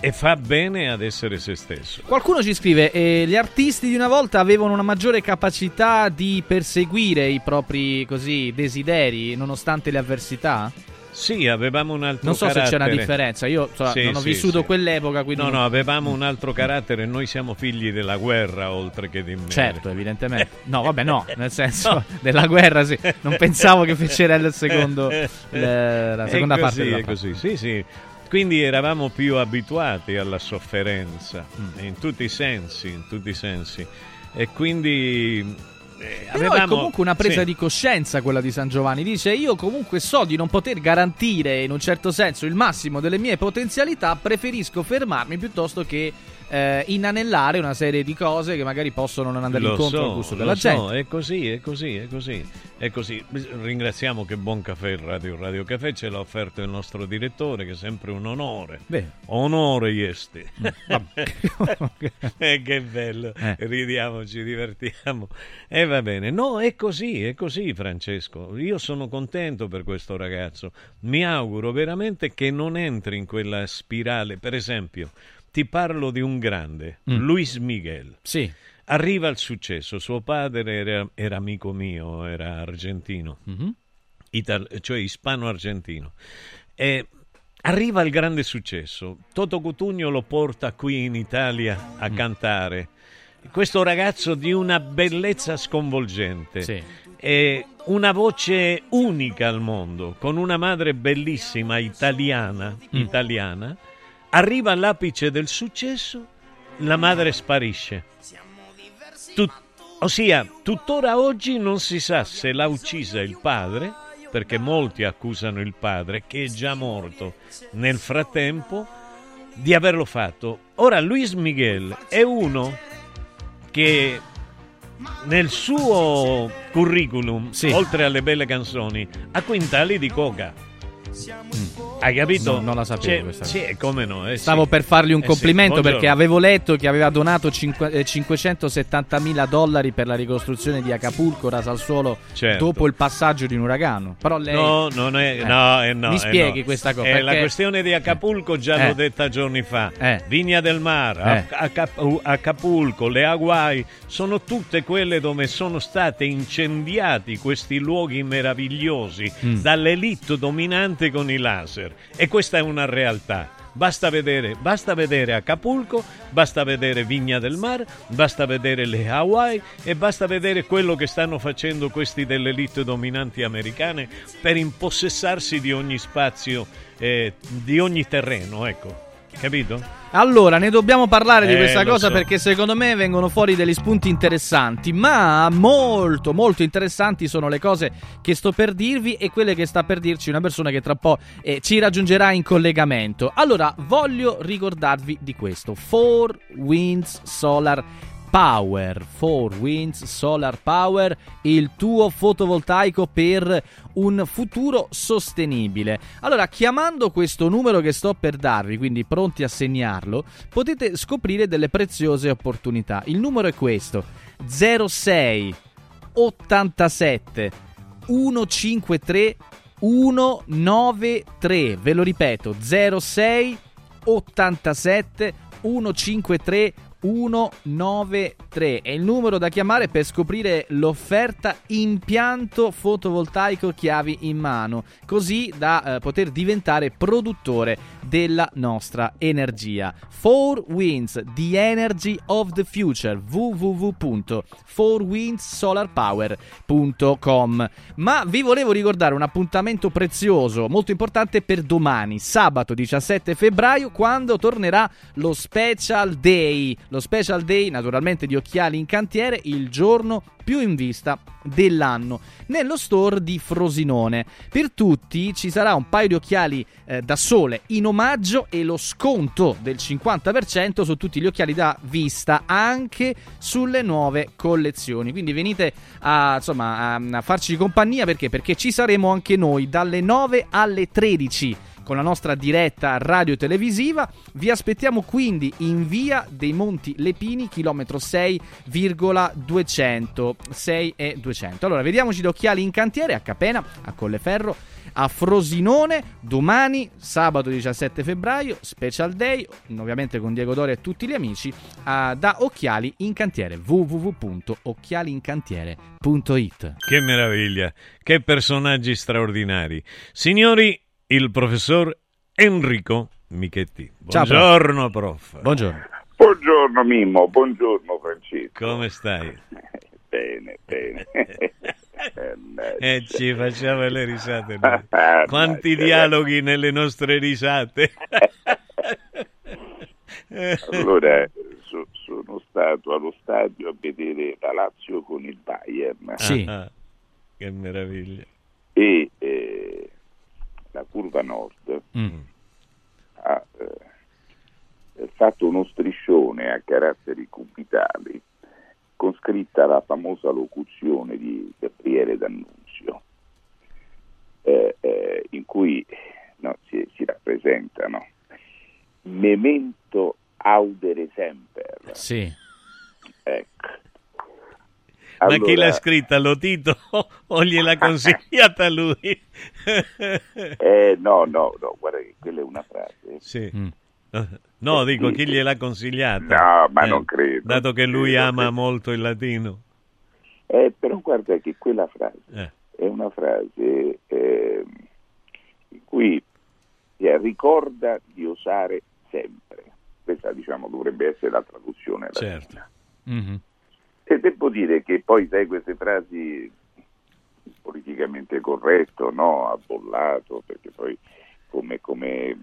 e fa bene ad essere se stesso. Qualcuno ci scrive: eh, Gli artisti di una volta avevano una maggiore capacità di perseguire i propri così desideri nonostante le avversità? Sì, avevamo un altro Non so se c'è una carattere. differenza. Io insomma, Sì, non ho sì, vissuto sì. quell'epoca, quindi. No, no, avevamo un altro carattere, noi siamo figli della guerra oltre che di me. Certo, evidentemente. No, vabbè, no, nel senso della guerra, sì. Non pensavo che fecera il secondo, le- la seconda così, parte della è così, sì, sì. Quindi eravamo più abituati alla sofferenza, Mm. in tutti i sensi, in tutti i sensi. E quindi eh, Però avevamo... è comunque una presa sì. di coscienza quella di San Giovanni. Dice: Io comunque so di non poter garantire in un certo senso il massimo delle mie potenzialità, preferisco fermarmi piuttosto che eh, inanellare una serie di cose che magari possono non andare Lo incontro so, al gusto lo della so, gente. è così, è così, è così, è così. Ringraziamo che Buon Caffè il Radio Radio Caffè ce l'ha offerto il nostro direttore, che è sempre un onore. Beh. Onore Iesti. vabbè. Eh, che bello, Eh. ridiamo, ci divertiamo. E va bene. No, è così, è così Francesco. Io sono contento per questo ragazzo. Mi auguro veramente che non entri in quella spirale. Per esempio, ti parlo di un grande, Mm. Luis Miguel. Sì. Arriva al successo, suo padre era, era amico mio, era argentino, Mhm. Ital- cioè ispano-argentino. E arriva al grande successo. Toto Cutugno lo porta qui in Italia a cantare. Questo ragazzo di una bellezza sconvolgente. E una voce unica al mondo, con una madre bellissima, italiana, italiana, arriva all'apice del successo, la madre sparisce. Tut- ossia, tuttora oggi non si sa se l'ha uccisa il padre, perché molti accusano il padre, che è già morto nel frattempo, di averlo fatto. Ora, Luis Miguel è uno che nel suo curriculum, oltre alle belle canzoni, ha quintali di coca. Hai capito? No, non la sapevo Cioè, questa Sì, come no? eh, Stavo sì. per fargli un Eh, sì, complimento buongiorno. perché avevo letto che aveva donato cinque- eh, 570 mila dollari per la ricostruzione di Acapulco, rasa al suolo, Certo. dopo il passaggio di un uragano. Però lei... No, non è, Eh, no, eh, no, Mi eh, spieghi no. questa cosa? Eh, la perché- questione di Acapulco già Eh. l'ho detta giorni fa. Eh. Vigna del Mar, Eh. Acap- Acapulco, le Hawaii, sono tutte quelle dove sono stati incendiati questi luoghi meravigliosi Mm. dall'elite dominante con i laser. E questa è una realtà. Basta vedere, basta vedere Acapulco, basta vedere Vigna del Mar, basta vedere le Hawaii e basta vedere quello che stanno facendo questi delle elite dominanti americane per impossessarsi di ogni spazio, eh, di ogni terreno, ecco. Capito? Allora, ne dobbiamo parlare di Eh, questa lo cosa so. perché secondo me vengono fuori degli spunti interessanti, ma molto molto interessanti sono le cose che sto per dirvi e quelle che sta per dirci una persona che tra po' eh, ci raggiungerà in collegamento. Allora, voglio ricordarvi di questo, 4 Winds Solar Power, 4 Winds Solar Power, il tuo fotovoltaico per un futuro sostenibile. Allora, chiamando questo numero che sto per darvi, quindi pronti a segnarlo, potete scoprire delle preziose opportunità. Il numero è questo: 06 87 153 193. Ve lo ripeto: 06 87 153 193 è il numero da chiamare per scoprire l'offerta impianto fotovoltaico chiavi in mano, così da eh, poter diventare produttore della nostra energia. 4 Winds, the energy of the future. www.4windsolarpower.com. Ma vi volevo ricordare un appuntamento prezioso, molto importante per domani, sabato 17 febbraio, quando tornerà lo Special Day. Lo Special Day, naturalmente, di occhiali in cantiere, il giorno più in vista dell'anno nello store di Frosinone. Per tutti ci sarà un paio di occhiali eh, da sole in omaggio e lo sconto del 50% su tutti gli occhiali da vista anche sulle nuove collezioni. Quindi venite a, insomma, a, a farci compagnia perché? Perché ci saremo anche noi dalle 9 alle 13 con la nostra diretta radio televisiva. Vi aspettiamo quindi in via dei Monti Lepini, chilometro 6,200. 6 e 200. Allora, vediamoci gli occhiali in cantiere a Capena, a Colleferro, a Frosinone, domani, sabato 17 febbraio, special day, ovviamente con Diego Dori e tutti gli amici, ah, da Occhiali in Cantiere, www.occhialincantiere.it. Che meraviglia, che personaggi straordinari. Signori, il professor Enrico Michetti. Ciao, prof. Buongiorno, prof. Buongiorno. Buongiorno Mimmo, buongiorno Francesco. Come stai? Bene, bene. E ci facciamo le risate. noi. Ah, Quanti dialoghi nelle nostre risate. Allora, so- sono stato allo stadio a vedere la Lazio con il Bayern Ah, che meraviglia. e eh, la curva nord Mm. ha eh, fatto uno striscione a caratteri cubitali con scritta la famosa locuzione di Gabriele D'Annunzio eh, eh, in cui no, si, si rappresentano memento audere semper Sì. ecco Ma chi Allora- l'ha scritta? Lo Tito o gliel'ha consigliata lui? Eh, no, no, no, guarda che quella è una frase. Sì. No, dico chi gliel'ha consigliata. No, ma Eh, non credo. Dato che lui Credo ama molto il latino. Eh, però guarda che quella frase Eh. è una frase eh, in cui eh, ricorda di osare sempre. Questa, diciamo, dovrebbe essere la traduzione. latina. Certo. E devo dire che poi, sai, queste frasi politicamente corretto, no? Ha bollato, perché poi come, come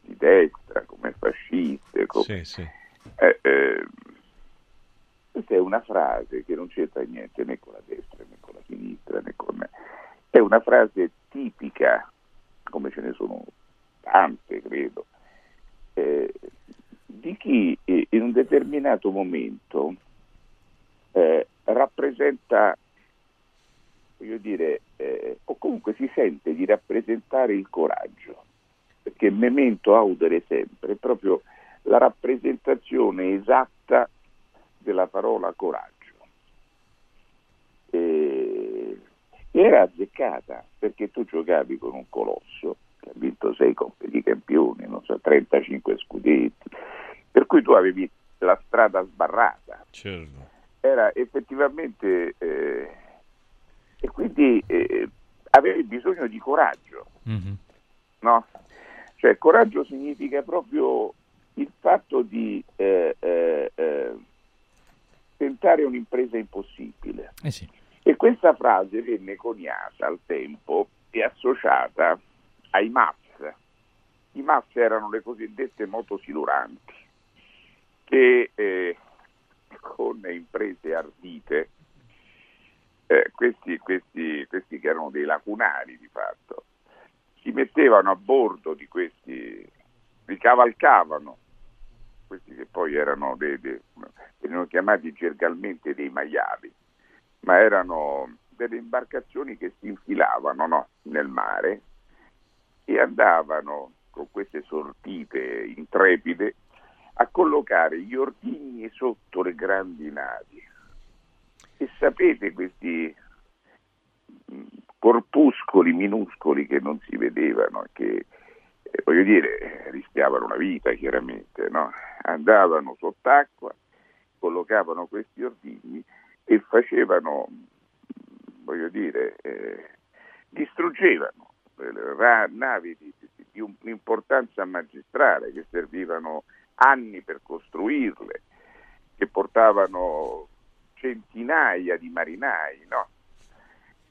di destra, come fasciste, come, Sì, sì. eh, eh, questa è una frase che non c'entra niente né con la destra né con la sinistra né con... È una frase tipica, come ce ne sono tante, credo, eh, di chi eh, in un determinato momento eh, rappresenta, voglio dire, eh, o comunque si sente di rappresentare il coraggio, perché memento audere sempre è proprio la rappresentazione esatta della parola coraggio. E era azzeccata perché tu giocavi con un colosso che ha vinto sei coppe di campioni, so, 35 scudetti, per cui tu avevi la strada sbarrata. Certo. Era effettivamente eh, e quindi eh, avevi bisogno di coraggio, no? Cioè coraggio significa proprio il fatto di eh, eh, eh, tentare un'impresa impossibile. Eh sì. E questa frase venne coniata al tempo e associata ai MAS. I MAS erano le cosiddette motosiluranti che eh, con imprese ardite, eh, questi, questi, questi che erano dei lacunari di fatto, si mettevano a bordo di questi, li cavalcavano, questi che poi erano dei, dei, venivano chiamati gergalmente dei maiali, ma erano delle imbarcazioni che si infilavano no, nel mare e andavano con queste sortite intrepide a collocare gli ordigni sotto le grandi navi. E sapete questi mh, corpuscoli minuscoli che non si vedevano, che eh, voglio dire rischiavano la vita chiaramente, no? andavano sott'acqua, collocavano questi ordigni e facevano, voglio dire, eh, distruggevano eh, navi di, di, di un'importanza magistrale che servivano anni per costruirle, che portavano centinaia di marinai, no?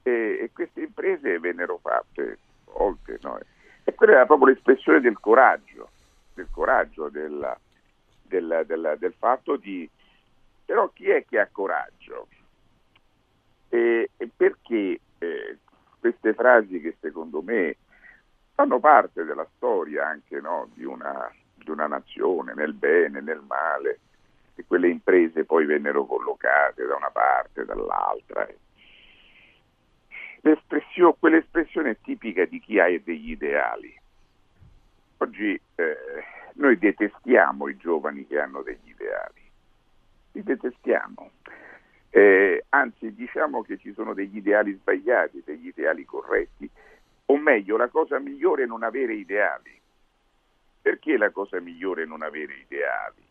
e, e, queste imprese vennero fatte oltre, no? e quella era proprio l'espressione del coraggio, del coraggio, della, della, della, del fatto di... Però chi è che ha coraggio? E, e perché eh, queste frasi che secondo me fanno parte della storia anche no, di, una, di una nazione, nel bene, nel male, e quelle imprese poi vennero collocate da una parte dall'altra. L'espressione, quell'espressione è tipica di chi ha degli ideali. Oggi eh, noi detestiamo i giovani che hanno degli ideali, li detestiamo. Eh, anzi, diciamo che ci sono degli ideali sbagliati, degli ideali corretti, o meglio, la cosa migliore è non avere ideali. Perché la cosa migliore è non avere ideali?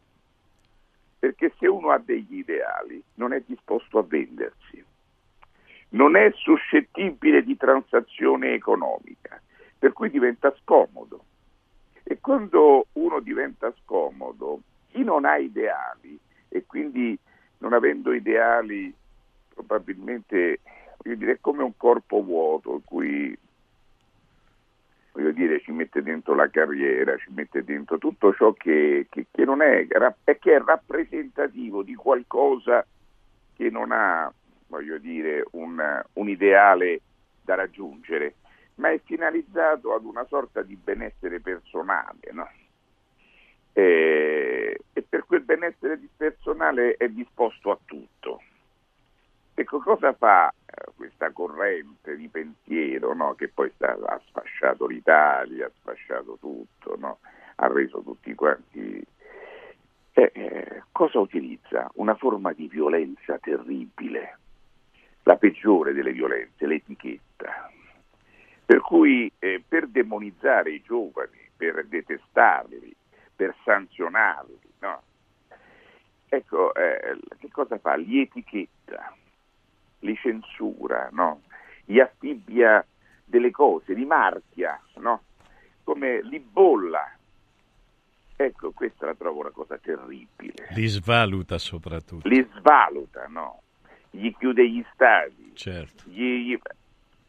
Perché se uno ha degli ideali non è disposto a vendersi, non è suscettibile di transazione economica, per cui diventa scomodo. E quando uno diventa scomodo, chi non ha ideali e quindi non avendo ideali probabilmente voglio dire, è come un corpo vuoto in cui voglio dire, ci mette dentro la carriera, ci mette dentro tutto ciò che, che, che non è, è, che è rappresentativo di qualcosa che non ha, voglio dire, un, un ideale da raggiungere, ma è finalizzato ad una sorta di benessere personale, no? e, e per quel benessere personale è disposto a tutto. Ecco, cosa fa eh, questa corrente di pensiero no? che poi sta, ha sfasciato l'Italia, ha sfasciato tutto, no? ha reso tutti quanti... Eh, eh, cosa utilizza? Una forma di violenza terribile, la peggiore delle violenze, l'etichetta. Per cui eh, per demonizzare i giovani, per detestarli, per sanzionarli, no? Ecco, eh, che cosa fa? Li etichetta li censura, no? gli affibbia delle cose, li marchia, no? come li bolla. Ecco, questa la trovo una cosa terribile. Li svaluta soprattutto. Li svaluta, no? Gli chiude gli stadi. Certo. Gli, gli...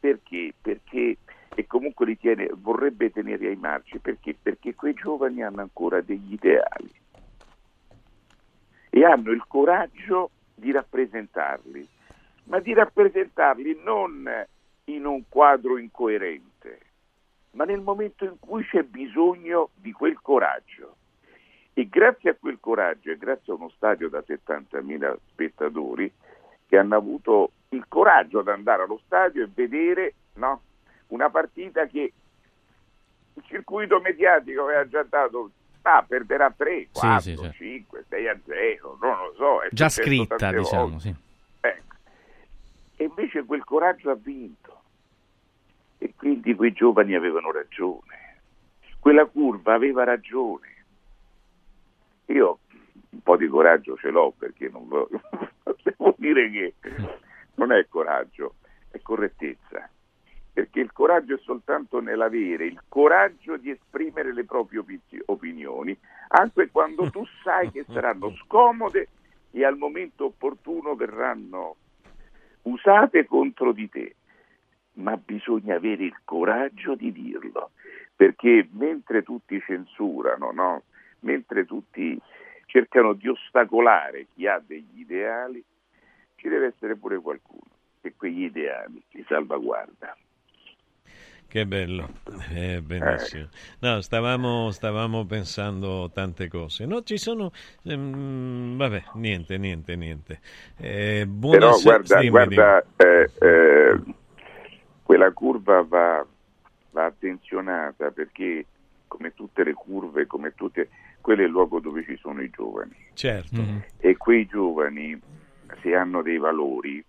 Perché? Perché e comunque li tiene, vorrebbe tenere ai marci perché? Perché quei giovani hanno ancora degli ideali e hanno il coraggio di rappresentarli ma di rappresentarli non in un quadro incoerente, ma nel momento in cui c'è bisogno di quel coraggio. E grazie a quel coraggio e grazie a uno stadio da 70.000 spettatori che hanno avuto il coraggio ad andare allo stadio e vedere no, una partita che il circuito mediatico aveva già dato ah, perderà 3, 4, sì, certo. 5, 6 a 0, non lo so. Già scritta, diciamo, volte. sì. E invece quel coraggio ha vinto. E quindi quei giovani avevano ragione. Quella curva aveva ragione. Io un po' di coraggio ce l'ho perché non vo- devo dire che non è coraggio, è correttezza. Perché il coraggio è soltanto nell'avere il coraggio di esprimere le proprie opi- opinioni, anche quando tu sai che saranno scomode e al momento opportuno verranno usate contro di te. Ma bisogna avere il coraggio di dirlo, perché mentre tutti censurano, no? mentre tutti cercano di ostacolare chi ha degli ideali, ci deve essere pure qualcuno che quegli ideali li salvaguarda. Che bello, eh, benissimo. No, stavamo, stavamo pensando tante cose. No, ci sono... ehm, vabbè, niente, niente, niente. Eh, Però buonasera- guarda, dimmi, guarda eh, eh, quella curva va, va attenzionata perché come tutte le curve, come tutte, quello è il luogo dove ci sono i giovani. dimmi. Certo. E quei giovani, se hanno dei valori,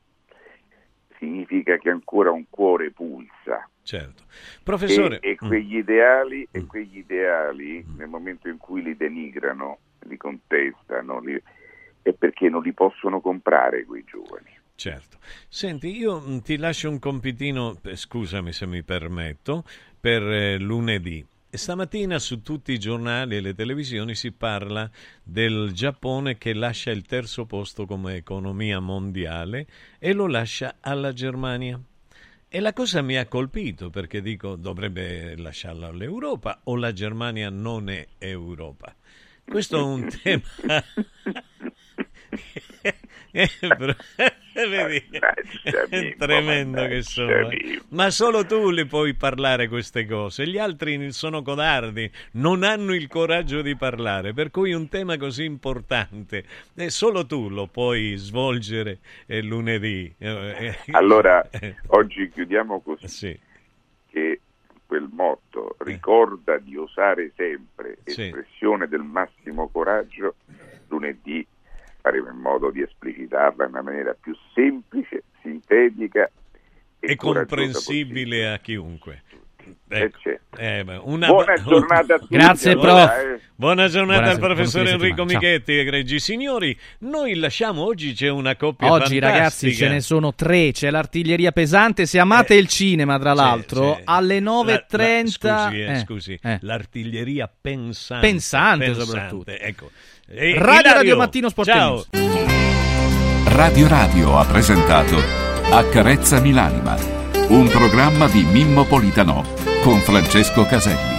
significa che ancora un cuore pulsa. Certo. Professore, E, e quegli ideali, e quegli ideali nel momento in cui li denigrano, li contestano, li- è perché non li possono comprare quei giovani. Certo. Senti, io mh, ti lascio un compitino, eh, scusami se mi permetto, per eh, lunedì. Stamattina su tutti i giornali e le televisioni si parla del Giappone che lascia il terzo posto come economia mondiale e lo lascia alla Germania. E la cosa mi ha colpito perché dico dovrebbe lasciarlo all'Europa o la Germania non è Europa. Questo è un tema Eh, vedi, è tremendo che sono. eh. Ma solo tu le puoi parlare queste cose, gli altri sono codardi, non hanno il coraggio di parlare, per cui un tema così importante, eh, solo tu lo puoi svolgere lunedì. Allora, oggi chiudiamo così. Che quel motto ricorda di osare sempre, Sì. espressione del massimo coraggio, lunedì faremo in modo di esplicitarla in una maniera più semplice, sintetica e, coraggiosa comprensibile a chiunque. Ecco. Eh, una- Buona giornata a tutti, Grazie, allora, prof. eh. Buona giornata Buona- al professore Enrico. Ciao. Michetti, egregi signori. Noi lasciamo oggi c'è una coppia Oggi fantastica. ragazzi ce ne sono tre, c'è l'artiglieria pesante, se amate il cinema tra l'altro, sì. alle 9.30... La- la- scusi, eh, eh, scusi, eh. l'artiglieriria pensante. Pensante, soprattutto. Ecco. E- Radio Ilario, Radio Mattino Sport Ciao. Radio Radio ha presentato Accarezzami l'anima, un programma di Mimmo Politano con Francesco Caselli.